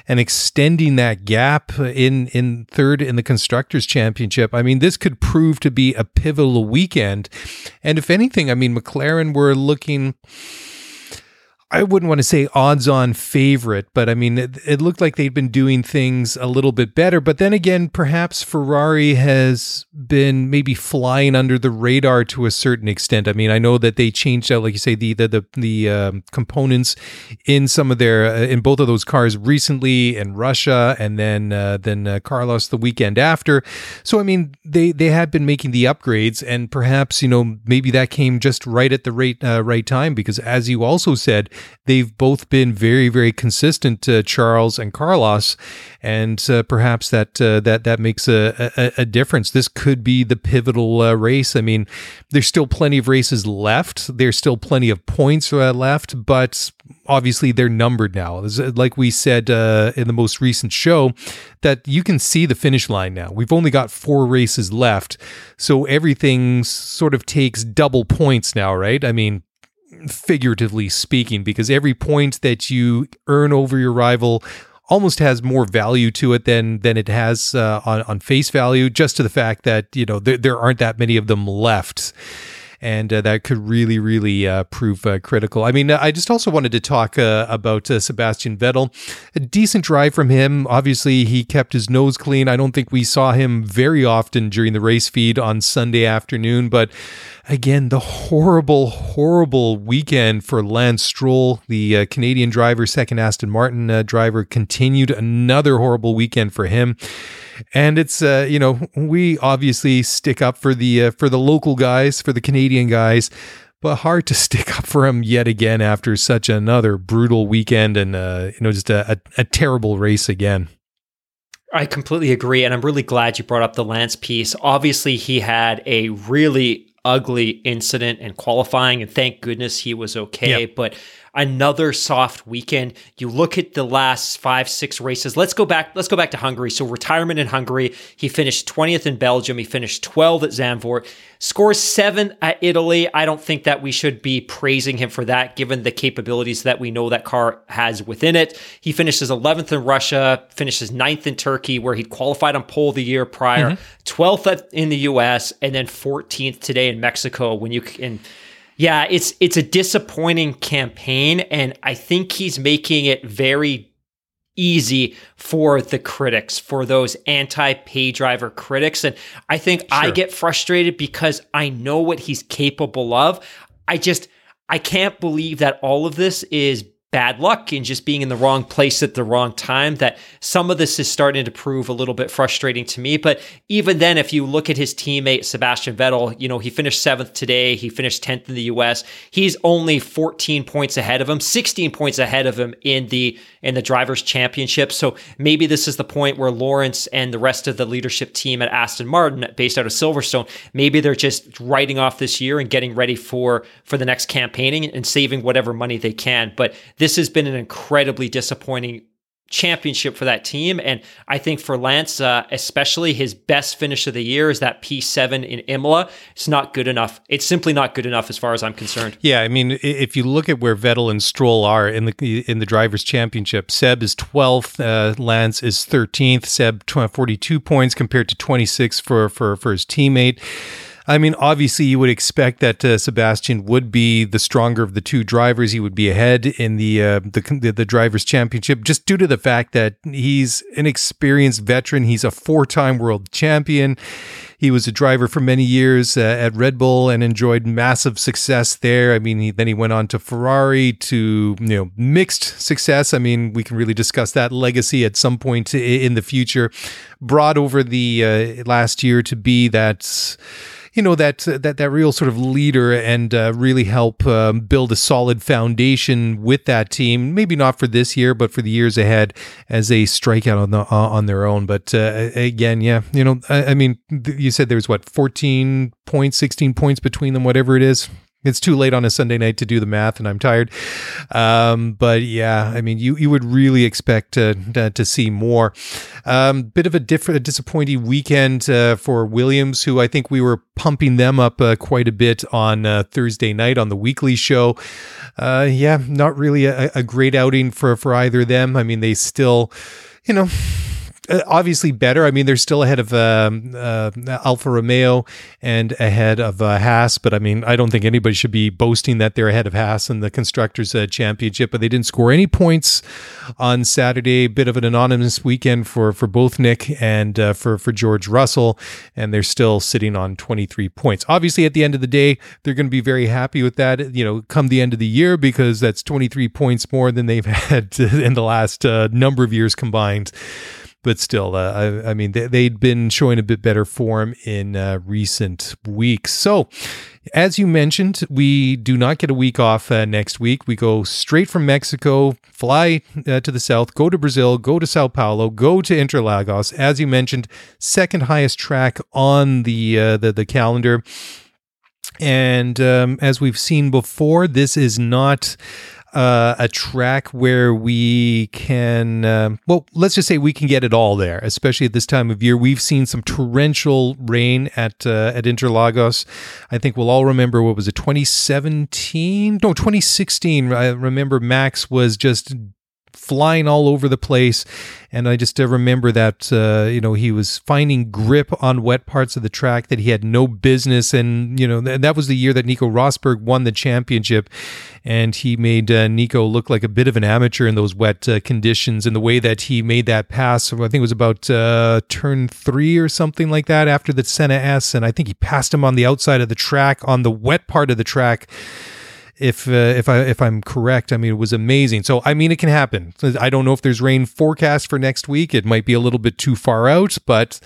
and extending that gap in in third in the constructors championship, I mean, this could prove to be a pivotal weekend. And if anything, I mean, McLaren were looking I wouldn't want to say odds on favorite, but I mean, it, it, looked like they'd been doing things a little bit better. But then again, perhaps Ferrari has been maybe flying under the radar to a certain extent. I mean, I know that they changed out, like you say, the the the, the um, components in some of their uh, in both of those cars recently in Russia, and then uh, then uh, Carlos the weekend after. So I mean, they they have been making the upgrades, and perhaps you know maybe that came just right at the right uh, right time because, as you also said they've both been very, very consistent, uh, Charles and Carlos, and uh, perhaps that uh, that that makes a, a, a, difference. This could be the pivotal uh, race. I mean, there's still plenty of races left. There's still plenty of points uh, left, but obviously they're numbered now. Like we said uh, in the most recent show, that you can see the finish line now. We've only got four races left, so everything sort of takes double points now, right? I mean figuratively speaking, because every point that you earn over your rival almost has more value to it than than it has uh, on on face value. Just to the fact that you know there, there aren't that many of them left and uh, that could really, really uh, prove uh, critical. I mean, I just also wanted to talk uh, about uh, Sebastian Vettel. A decent drive from him. Obviously, he kept his nose clean. I don't think we saw him very often during the race feed on Sunday afternoon, but again, the horrible, horrible weekend for Lance Stroll, the uh, Canadian driver, second Aston Martin driver, continued another horrible weekend for him and it's uh, you know we obviously stick up for the uh, for the local guys, for the Canadian guys, but hard to stick up for him yet again after such another brutal weekend and uh, you know just a, a, a terrible race again. I completely agree, and I'm really glad you brought up the Lance piece. Obviously, he had a really ugly incident in qualifying, and thank goodness he was okay. Yep. But another soft weekend. You look at the last five, six races. Let's go back. Let's go back to Hungary. So retirement in Hungary. He finished 20th in Belgium. He finished 12 at Zandvoort. Scores seven at Italy. I don't think that we should be praising him for that, given the capabilities that we know that car has within it. He finishes 11th in Russia, finishes 9th in Turkey, where he qualified on pole the year prior, mm-hmm. 12th in the US, and then 14th today in Mexico. When you can yeah, it's it's a disappointing campaign, and I think he's making it very easy for the critics, for those anti-pay driver critics. And I think sure. I get frustrated because I know what he's capable of. I just I can't believe that all of this is bad luck and just being in the wrong place at the wrong time that some of this is starting to prove a little bit frustrating to me. But even then if you look at his teammate Sebastian Vettel you know he finished 7th today. He finished 10th in the US he's only 14 points ahead of him 16 points ahead of him in the in the drivers championship. So maybe this is the point where Lawrence and the rest of the leadership team at Aston Martin based out of Silverstone maybe they're just writing off this year and getting ready for for the next campaigning and saving whatever money they can. But this has been an incredibly disappointing championship for that team. And I think for Lance, uh, especially his best finish of the year is that P7 in Imola. It's not good enough. It's simply not good enough as far as I'm concerned. Yeah, I mean, if you look at where Vettel and Stroll are in the in the drivers' championship, Seb is 12th, uh, Lance is 13th. Seb 42 points compared to 26 for for for his teammate. I mean, obviously, you would expect that uh, Sebastian would be the stronger of the two drivers. He would be ahead in the, uh, the the drivers' championship, just due to the fact that he's an experienced veteran. He's a four-time world champion. He was a driver for many years uh, at Red Bull and enjoyed massive success there. I mean, he, then he went on to Ferrari to you know mixed success. I mean, we can really discuss that legacy at some point in the future. Brought over the uh, last year to be that you know that that that real sort of leader and uh, really help um, build a solid foundation with that team. Maybe not for this year, but for the years ahead as they strike out on the uh, on their own. But uh, again, yeah, you know, I, I mean, you said there was what fourteen points, sixteen points between them, whatever it is. It's too late on a Sunday night to do the math, and I'm tired. Um, but yeah, I mean, you you would really expect to to, to see more. Um, bit of a different, a disappointing weekend uh, for Williams, who I think we were pumping them up uh, quite a bit on uh, Thursday night on the weekly show. Uh, yeah, not really a, a great outing for for either of them. I mean, they still, you know obviously better. I mean, they're still ahead of um, uh, Alfa Romeo and ahead of uh, Haas, but I mean, I don't think anybody should be boasting that they're ahead of Haas in the Constructors' uh, Championship. But they didn't score any points on Saturday. Bit of an anonymous weekend for for both Nick and uh, for for George Russell, and they're still sitting on 23 points. Obviously, at the end of the day, they're going to be very happy with that. You know, come the end of the year because that's 23 points more than they've had in the last uh, number of years combined but still, uh, I, I, mean, they, had been showing a bit better form in uh, recent weeks. So, as you mentioned, we do not get a week off uh, next week. We go straight from Mexico, fly uh, to the south, go to Brazil, go to Sao Paulo, go to Interlagos. As you mentioned, second highest track on the uh, the, the calendar. And um, as we've seen before, this is not uh, a track where we can, uh, well, let's just say we can get it all there, especially at this time of year. We've seen some torrential rain at uh, at Interlagos. I think we'll all remember what was it, 2017? No, 2016. I remember Max was just flying all over the place. And I just uh, remember that, uh, you know, he was finding grip on wet parts of the track that he had no business. And, you know, th- that was the year that Nico Rosberg won the championship. And he made uh, Nico look like a bit of an amateur in those wet uh, conditions. And the way that he made that pass, I think it was about uh, turn three or something like that after the Senna S. And I think he passed him on the outside of the track on the wet part of the track if uh, if I if I'm correct, I mean it was amazing. So I mean it can happen. I don't know if there's rain forecast for next week. It might be a little bit too far out, but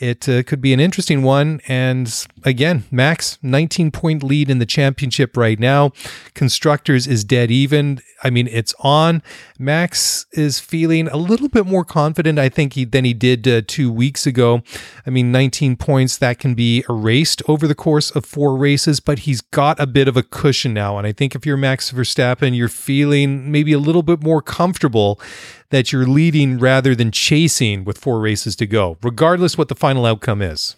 it uh, could be an interesting one. And again, Max, 19 point lead in the championship right now. Constructors is dead even. I mean, it's on. Max is feeling a little bit more confident, I think, he, than he did uh, two weeks ago. I mean, 19 points that can be erased over the course of four races, but he's got a bit of a cushion now. And I think if you're Max Verstappen, you're feeling maybe a little bit more comfortable that you're leading rather than chasing with four races to go, regardless what the final outcome is.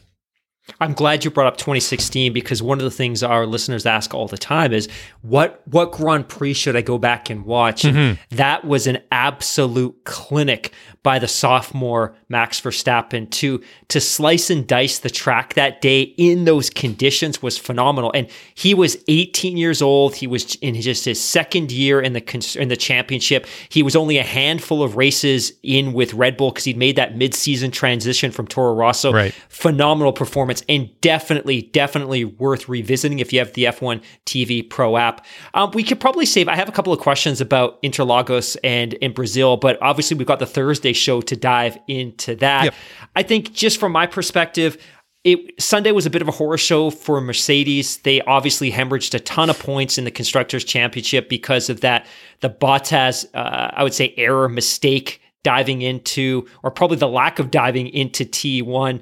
I'm glad you brought up 2016 because one of the things our listeners ask all the time is what what Grand Prix should I go back and watch? Mm-hmm. And that was an absolute clinic by the sophomore Max Verstappen to to slice and dice the track that day in those conditions was phenomenal. And he was 18 years old. He was in just his second year in the in the championship. He was only a handful of races in with Red Bull because he'd made that mid-season transition from Toro Rosso. Right. Phenomenal performance and definitely definitely worth revisiting if you have the F1 TV Pro app. Um, we could probably save. I have a couple of questions about Interlagos and in Brazil, but obviously we've got the Thursday Thursday show to dive into that. Yep. I think just from my perspective, it Sunday was a bit of a horror show for Mercedes. They obviously hemorrhaged a ton of points in the constructors championship because of that. The Bottas, uh, I would say, error mistake diving into, or probably the lack of diving into T1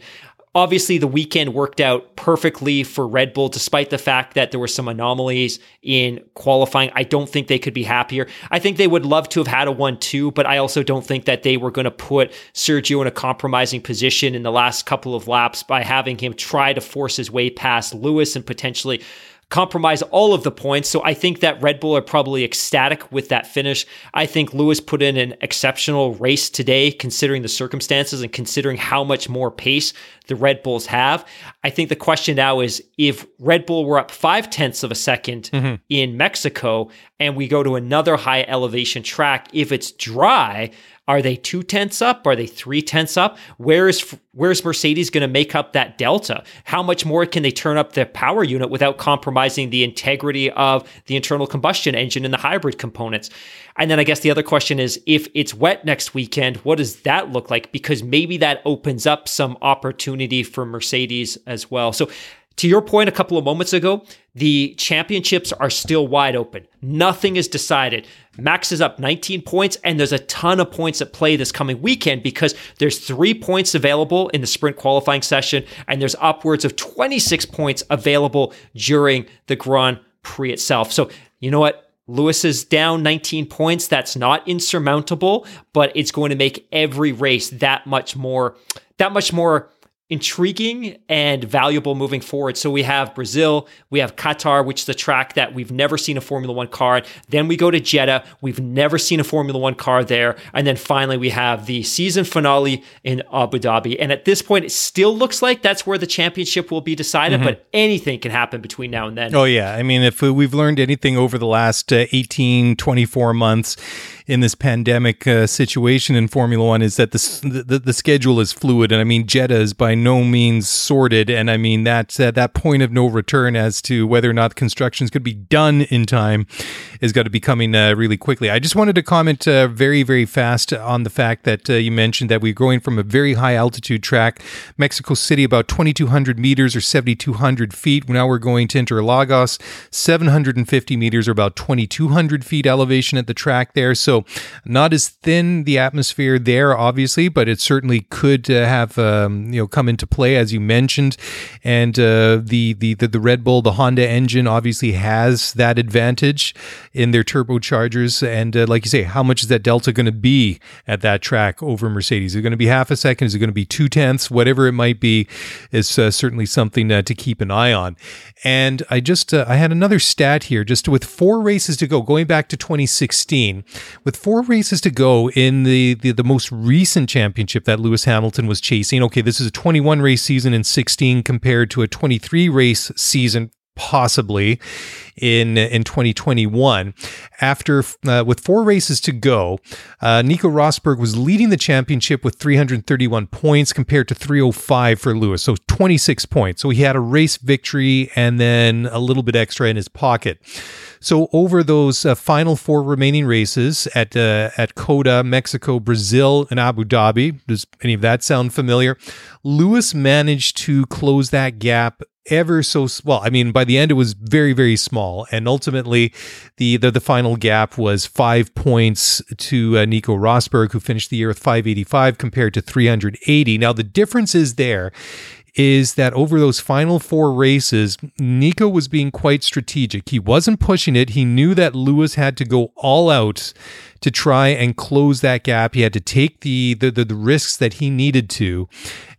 Obviously, the weekend worked out perfectly for Red Bull, despite the fact that there were some anomalies in qualifying. I don't think they could be happier. I think they would love to have had a 1 2, but I also don't think that they were going to put Sergio in a compromising position in the last couple of laps by having him try to force his way past Lewis and potentially compromise all of the points. So I think that Red Bull are probably ecstatic with that finish. I think Lewis put in an exceptional race today, considering the circumstances and considering how much more pace the Red Bulls have. I think the question now is if Red Bull were up five tenths of a 2nd mm-hmm. in Mexico and we go to another high elevation track, if it's dry, are they two tenths up? Are they three tenths up? Where is where's Mercedes going to make up that delta? How much more can they turn up their power unit without compromising the integrity of the internal combustion engine and the hybrid components? And then I guess the other question is if it's wet next weekend, what does that look like? Because maybe that opens up some opportunity for Mercedes as well. So to your point a couple of moments ago, the championships are still wide open. Nothing is decided. Max is up 19 points, and there's a ton of points at play this coming weekend because there's three points available in the sprint qualifying session, and there's upwards of 26 points available during the Grand Prix itself. So, you know what? Lewis is down 19 points. That's not insurmountable, but it's going to make every race that much more, that much more intriguing and valuable moving forward. So we have Brazil, we have Qatar, which is a track that we've never seen a Formula One car. Then we go to Jeddah, we've never seen a Formula One car there. And then finally, we have the season finale in Abu Dhabi. And at this point, it still looks like that's where the championship will be decided, mm-hmm. but anything can happen between now and then. Oh, yeah. I mean, if we've learned anything over the last uh, 18, 24 months, in this pandemic uh, situation in Formula One is that the, the, the schedule is fluid, and I mean Jeddah is by no means sorted, and I mean that uh, that point of no return as to whether or not constructions could be done in time is got to be coming uh, really quickly. I just wanted to comment uh, very very fast on the fact that uh, you mentioned that we're going from a very high altitude track, Mexico City, about 2,200 meters or 7,200 feet. Now we're going to Interlagos, 750 meters or about 2,200 feet elevation at the track there. So not as thin the atmosphere there, obviously, but it certainly could uh, have um, you know come into play as you mentioned. And uh, the, the the Red Bull, the Honda engine, obviously has that advantage in their turbochargers. And uh, like you say, how much is that delta going to be at that track over Mercedes? Is it going to be half a second? Is it going to be two tenths? Whatever it might be, is uh, certainly something uh, to keep an eye on. And I just uh, I had another stat here, just with four races to go, going back to 2016 with four races to go in the, the, the most recent championship that Lewis Hamilton was chasing. Okay, this is a 21 race season in 16 compared to a 23 race season possibly in in 2021 after uh, with four races to go uh, Nico Rosberg was leading the championship with 331 points compared to 305 for Lewis so 26 points. So he had a race victory and then a little bit extra in his pocket so over those uh, final four remaining races at uh, at COTA, Mexico, Brazil, and Abu Dhabi, does any of that sound familiar? Lewis managed to close that gap ever so well. I mean, by the end, it was very, very small, and ultimately, the the, the final gap was five points to uh, Nico Rosberg, who finished the year with 585 compared to 380. Now, the difference is there is that over those final four races, Nico was being quite strategic. He wasn't pushing it. He knew that Lewis had to go all out to try and close that gap. He had to take the the, the, the risks that he needed to,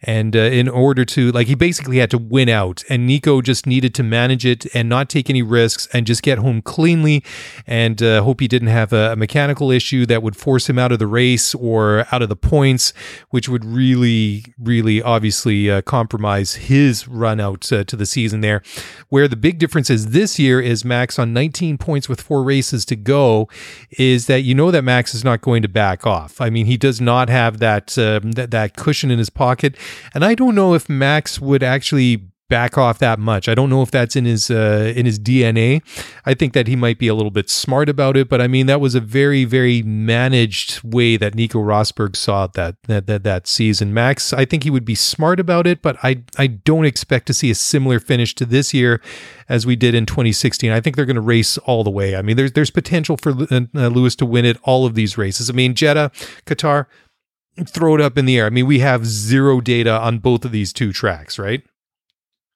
and uh, in order to like he basically had to win out. And Nico just needed to manage it and not take any risks and just get home cleanly, and uh, hope he didn't have a, a, mechanical issue that would force him out of the race or out of the points, which would really, really obviously uh, compromise his run out uh, to the season there. Where the big difference is this year is Max on 19 points with four races to go, is that you know that Max is not going to back off. I mean, he does not have that uh, that cushion in his pocket, and I don't know if Max would actually back off that much. I don't know if that's in his uh, in his DNA. I think that he might be a little bit smart about it, but I mean that was a very very managed way that Nico Rosberg saw that that that, that season. Max, I think he would be smart about it, but I I don't expect to see a similar finish to this year as we did in 2016. I think they're going to race all the way. I mean, there's there's potential for uh, Lewis to win it all of these races. I mean, Jeddah, Qatar, throw it up in the air. I mean, we have zero data on both of these two tracks, right?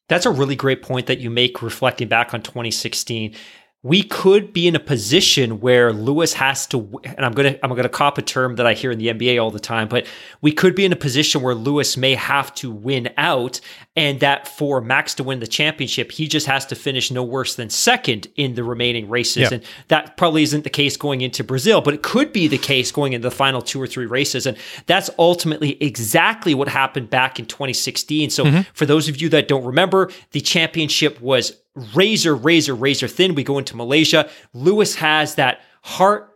That's a really great point that you make reflecting back on 2016 we could be in a position where Lewis has to, and I'm gonna I'm gonna cop a term that I hear in the NBA all the time, but we could be in a position where Lewis may have to win out, and that for Max to win the championship, he just has to finish no worse than second in the remaining races, yeah. and that probably isn't the case going into Brazil, but it could be the case going into the final two or three races, and that's ultimately exactly what happened back in 2016. So mm-hmm. for those of you that don't remember, the championship was razor, razor, razor thin. We go into Malaysia. Lewis has that heart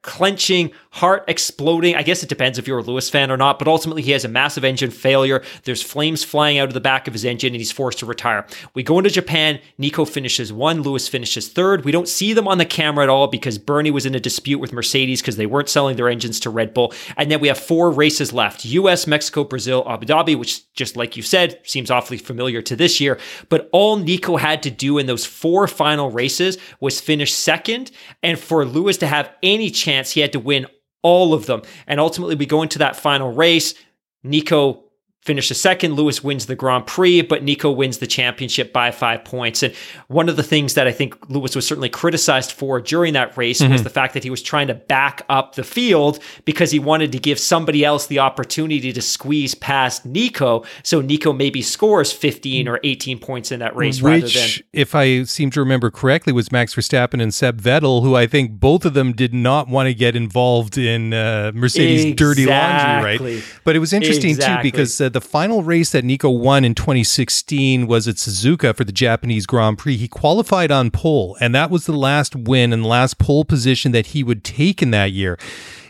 clenching, heart exploding. I guess it depends if you're a Lewis fan or not, but ultimately he has a massive engine failure. There's flames flying out of the back of his engine and he's forced to retire. We go into Japan. Nico finishes one, Lewis finishes third. We don't see them on the camera at all because Bernie was in a dispute with Mercedes because they weren't selling their engines to Red Bull. And then we have four races left US, Mexico, Brazil, Abu Dhabi, which just like you said, seems awfully familiar to this year. But all Nico had to do in those four final races was finish second. And for Lewis to have any chance, he had to win all of them. And ultimately, we go into that final race. Nico finishes second. Lewis wins the Grand Prix, but Nico wins the championship by five points. And one of the things that I think Lewis was certainly criticized for during that race mm-hmm. was the fact that he was trying to back up the field because he wanted to give somebody else the opportunity to squeeze past Nico. So Nico maybe scores 15 or 18 points in that race Which, rather than. If I seem to remember correctly, was Max Verstappen and Seb Vettel, who I think both of them did not want to get involved in uh, Mercedes' exactly. dirty laundry, right? But it was interesting exactly. too because uh, the final race that Nico won in 2016 was at Suzuka for the Japanese Grand Prix. He qualified on pole, and that was the last win and the last pole position that he would take in that year.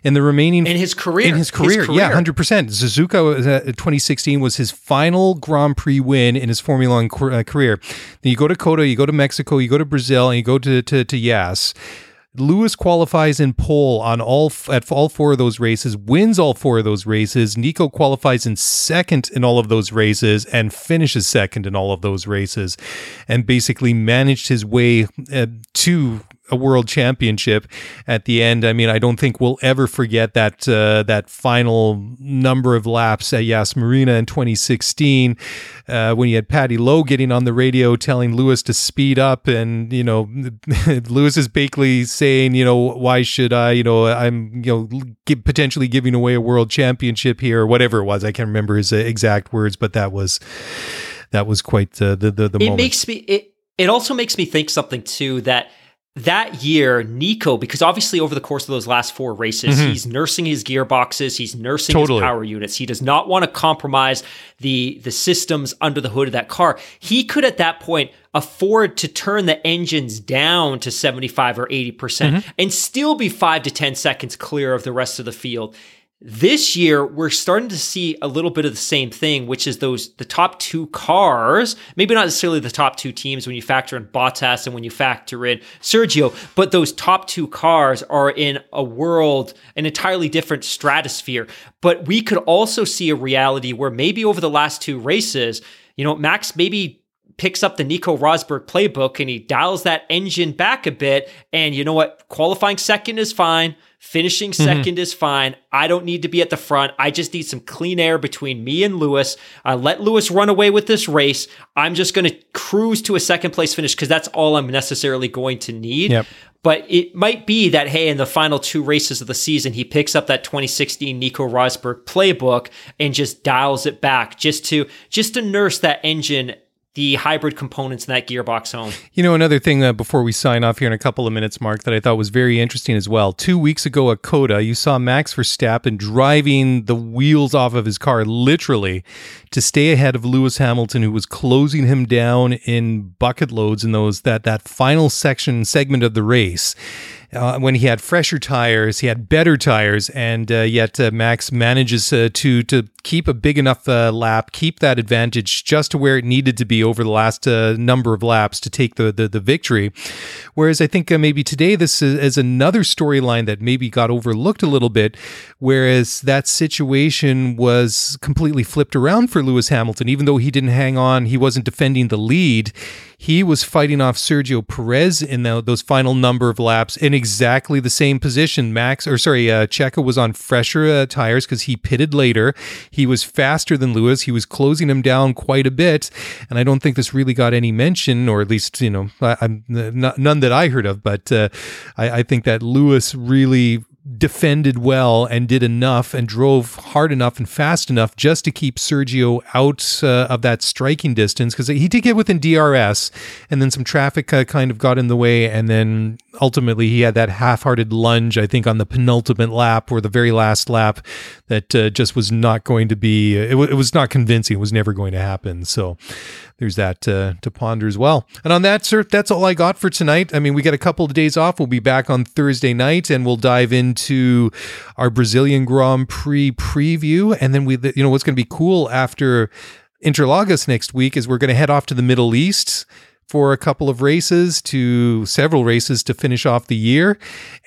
In the remaining in his career, in his career, his career. yeah, hundred percent. Suzuka uh, 2016 was his final Grand Prix win in his Formula One uh, career. Then you go to COTA, you go to Mexico, you go to Brazil, and you go to to, to Yas. Lewis qualifies in pole on all at all four of those races, wins all four of those races. Nico qualifies in second in all of those races and finishes second in all of those races, and basically managed his way uh, to a world championship at the end. I mean, I don't think we'll ever forget that uh, that final number of laps at Yas Marina in 2016 uh, when you had Paddy Lowe getting on the radio telling Lewis to speed up, and you know, Lewis is basically saying, you know, why should I? You know, I'm you know potentially giving away a world championship here, or whatever it was. I can't remember his uh, exact words, but that was that was quite uh, the the the. It moment. makes me it. It also makes me think something too that that year, Nico, because obviously over the course of those last four races, mm-hmm. he's nursing his gearboxes, he's nursing totally. his power units. He does not want to compromise the the systems under the hood of that car. He could at that point afford to turn the engines down to 75 or 80% mm-hmm. and still be 5 to 10 seconds clear of the rest of the field. This year, we're starting to see a little bit of the same thing, which is those the top two cars, maybe not necessarily the top two teams when you factor in Bottas and when you factor in Sergio, but those top two cars are in a world, an entirely different stratosphere. But we could also see a reality where maybe over the last two races, you know, Max maybe picks up the Nico Rosberg playbook and he dials that engine back a bit. And you know what? Qualifying second is fine. Finishing 2nd mm-hmm. is fine. I don't need to be at the front. I just need some clean air between me and Lewis. Uh, let Lewis run away with this race. I'm just going to cruise to a second place finish because that's all I'm necessarily going to need. Yep. But it might be that, hey, in the final two races of the season, he picks up that 2016 Nico Rosberg playbook and just dials it back just to just to nurse that engine the hybrid components in that gearbox home. You know, another thing that before we sign off here in a couple of minutes, Mark, that I thought was very interesting as well. Two weeks ago at COTA, you saw Max Verstappen driving the wheels off of his car literally to stay ahead of Lewis Hamilton, who was closing him down in bucket loads in those that that final section segment of the race uh, when he had fresher tires, he had better tires, and uh, yet uh, Max manages uh, to to keep a big enough uh, lap, keep that advantage just to where it needed to be over the last uh, number of laps to take the the, the victory. Whereas I think maybe today this is, is another storyline that maybe got overlooked a little bit, whereas that situation was completely flipped around for Lewis Hamilton. Even though he didn't hang on, he wasn't defending the lead he was fighting off Sergio Perez in the, those final number of laps in exactly the same position. Max, or sorry, uh, was on fresher uh, tires because he pitted later. He was faster than Lewis. He was closing him down quite a bit, and I don't think this really got any mention, or at least you know, I, am none that I heard of. But uh, I, I think that Lewis really defended well and did enough and drove hard enough and fast enough just to keep Sergio out uh, of that striking distance because he did get within DRS and then some traffic uh, kind of got in the way. And then ultimately he had that half-hearted lunge I think on the penultimate lap or the very last lap that uh, just was not going to be it, w- it was not convincing. It was never going to happen. So there's that uh, to ponder as well. And on that, sir, that's all I got for tonight. I mean, we get a couple of days off. We'll be back on Thursday night, and we'll dive into our Brazilian Grand Prix preview. And then we, you know, what's going to be cool after Interlagos next week is we're going to head off to the Middle East for a couple of races to several races to finish off the year.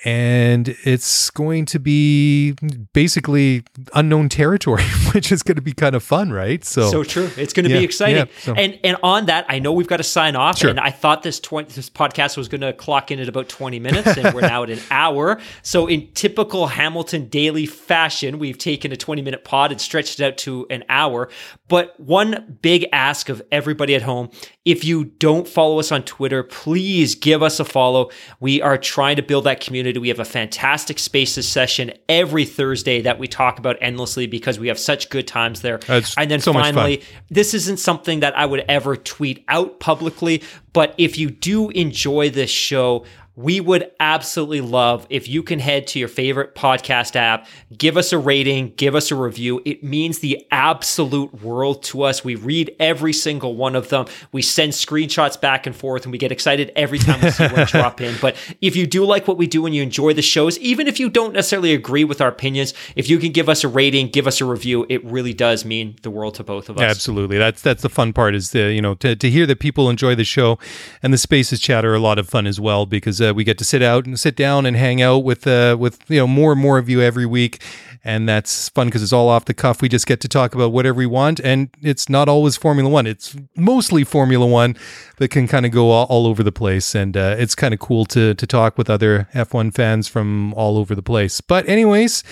And it's going to be basically unknown territory, which is going to be kind of fun, right? So, so true. It's going to yeah, be exciting. Yeah, so. And and on that, I know we've got to sign off. Sure. And I thought this 20, this podcast was going to clock in at about 20 minutes, and we're now at an hour. So in typical Hamilton daily fashion, we've taken a 20 minute pod and stretched it out to an hour. But one big ask of everybody at home if you don't follow us on Twitter, please give us a follow. We are trying to build that community. We have a fantastic spaces session every Thursday that we talk about endlessly because we have such good times there. That's and then so finally, this isn't something that I would ever tweet out publicly, but if you do enjoy this show, we would absolutely love if you can head to your favorite podcast app, give us a rating, give us a review. It means the absolute world to us. We read every single one of them. We send screenshots back and forth and we get excited every time we see one drop in. But if you do like what we do and you enjoy the shows, even if you don't necessarily agree with our opinions, if you can give us a rating, give us a review, it really does mean the world to both of us. Absolutely. That's that's the fun part is the, you know, to, to hear that people enjoy the show and the spaces chat are a lot of fun as well because uh, we get to sit out and sit down and hang out with uh, with you know more and more of you every week, and that's fun because it's all off the cuff. We just get to talk about whatever we want, and it's not always Formula One. It's mostly Formula One that can kind of go all, all, over the place, and uh, it's kind of cool to to talk with other F1 fans from all over the place. But anyways.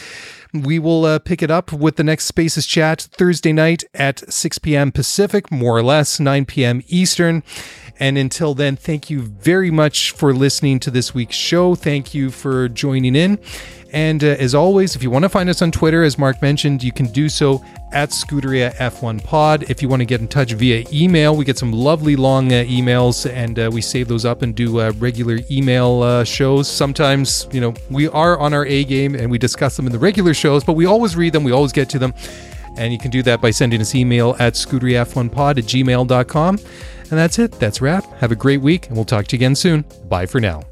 We will uh, pick it up with the next Spaces chat Thursday night at 6 p.m. Pacific, more or less, 9 p.m. Eastern. And until then, thank you very much for listening to this week's show. Thank you for joining in. And uh, as always, if you want to find us on Twitter, as Mark mentioned, you can do so at Scuderia F1 Pod. If you want to get in touch via email, we get some lovely long uh, emails and uh, we save those up and do uh, regular email uh, shows. Sometimes, you know, we are on our A game and we discuss them in the regular shows, but we always read them, we always get to them. And you can do that by sending us email at scuderiaf1pod at gmail.com. And that's it. That's wrap. Have a great week, and we'll talk to you again soon. Bye for now.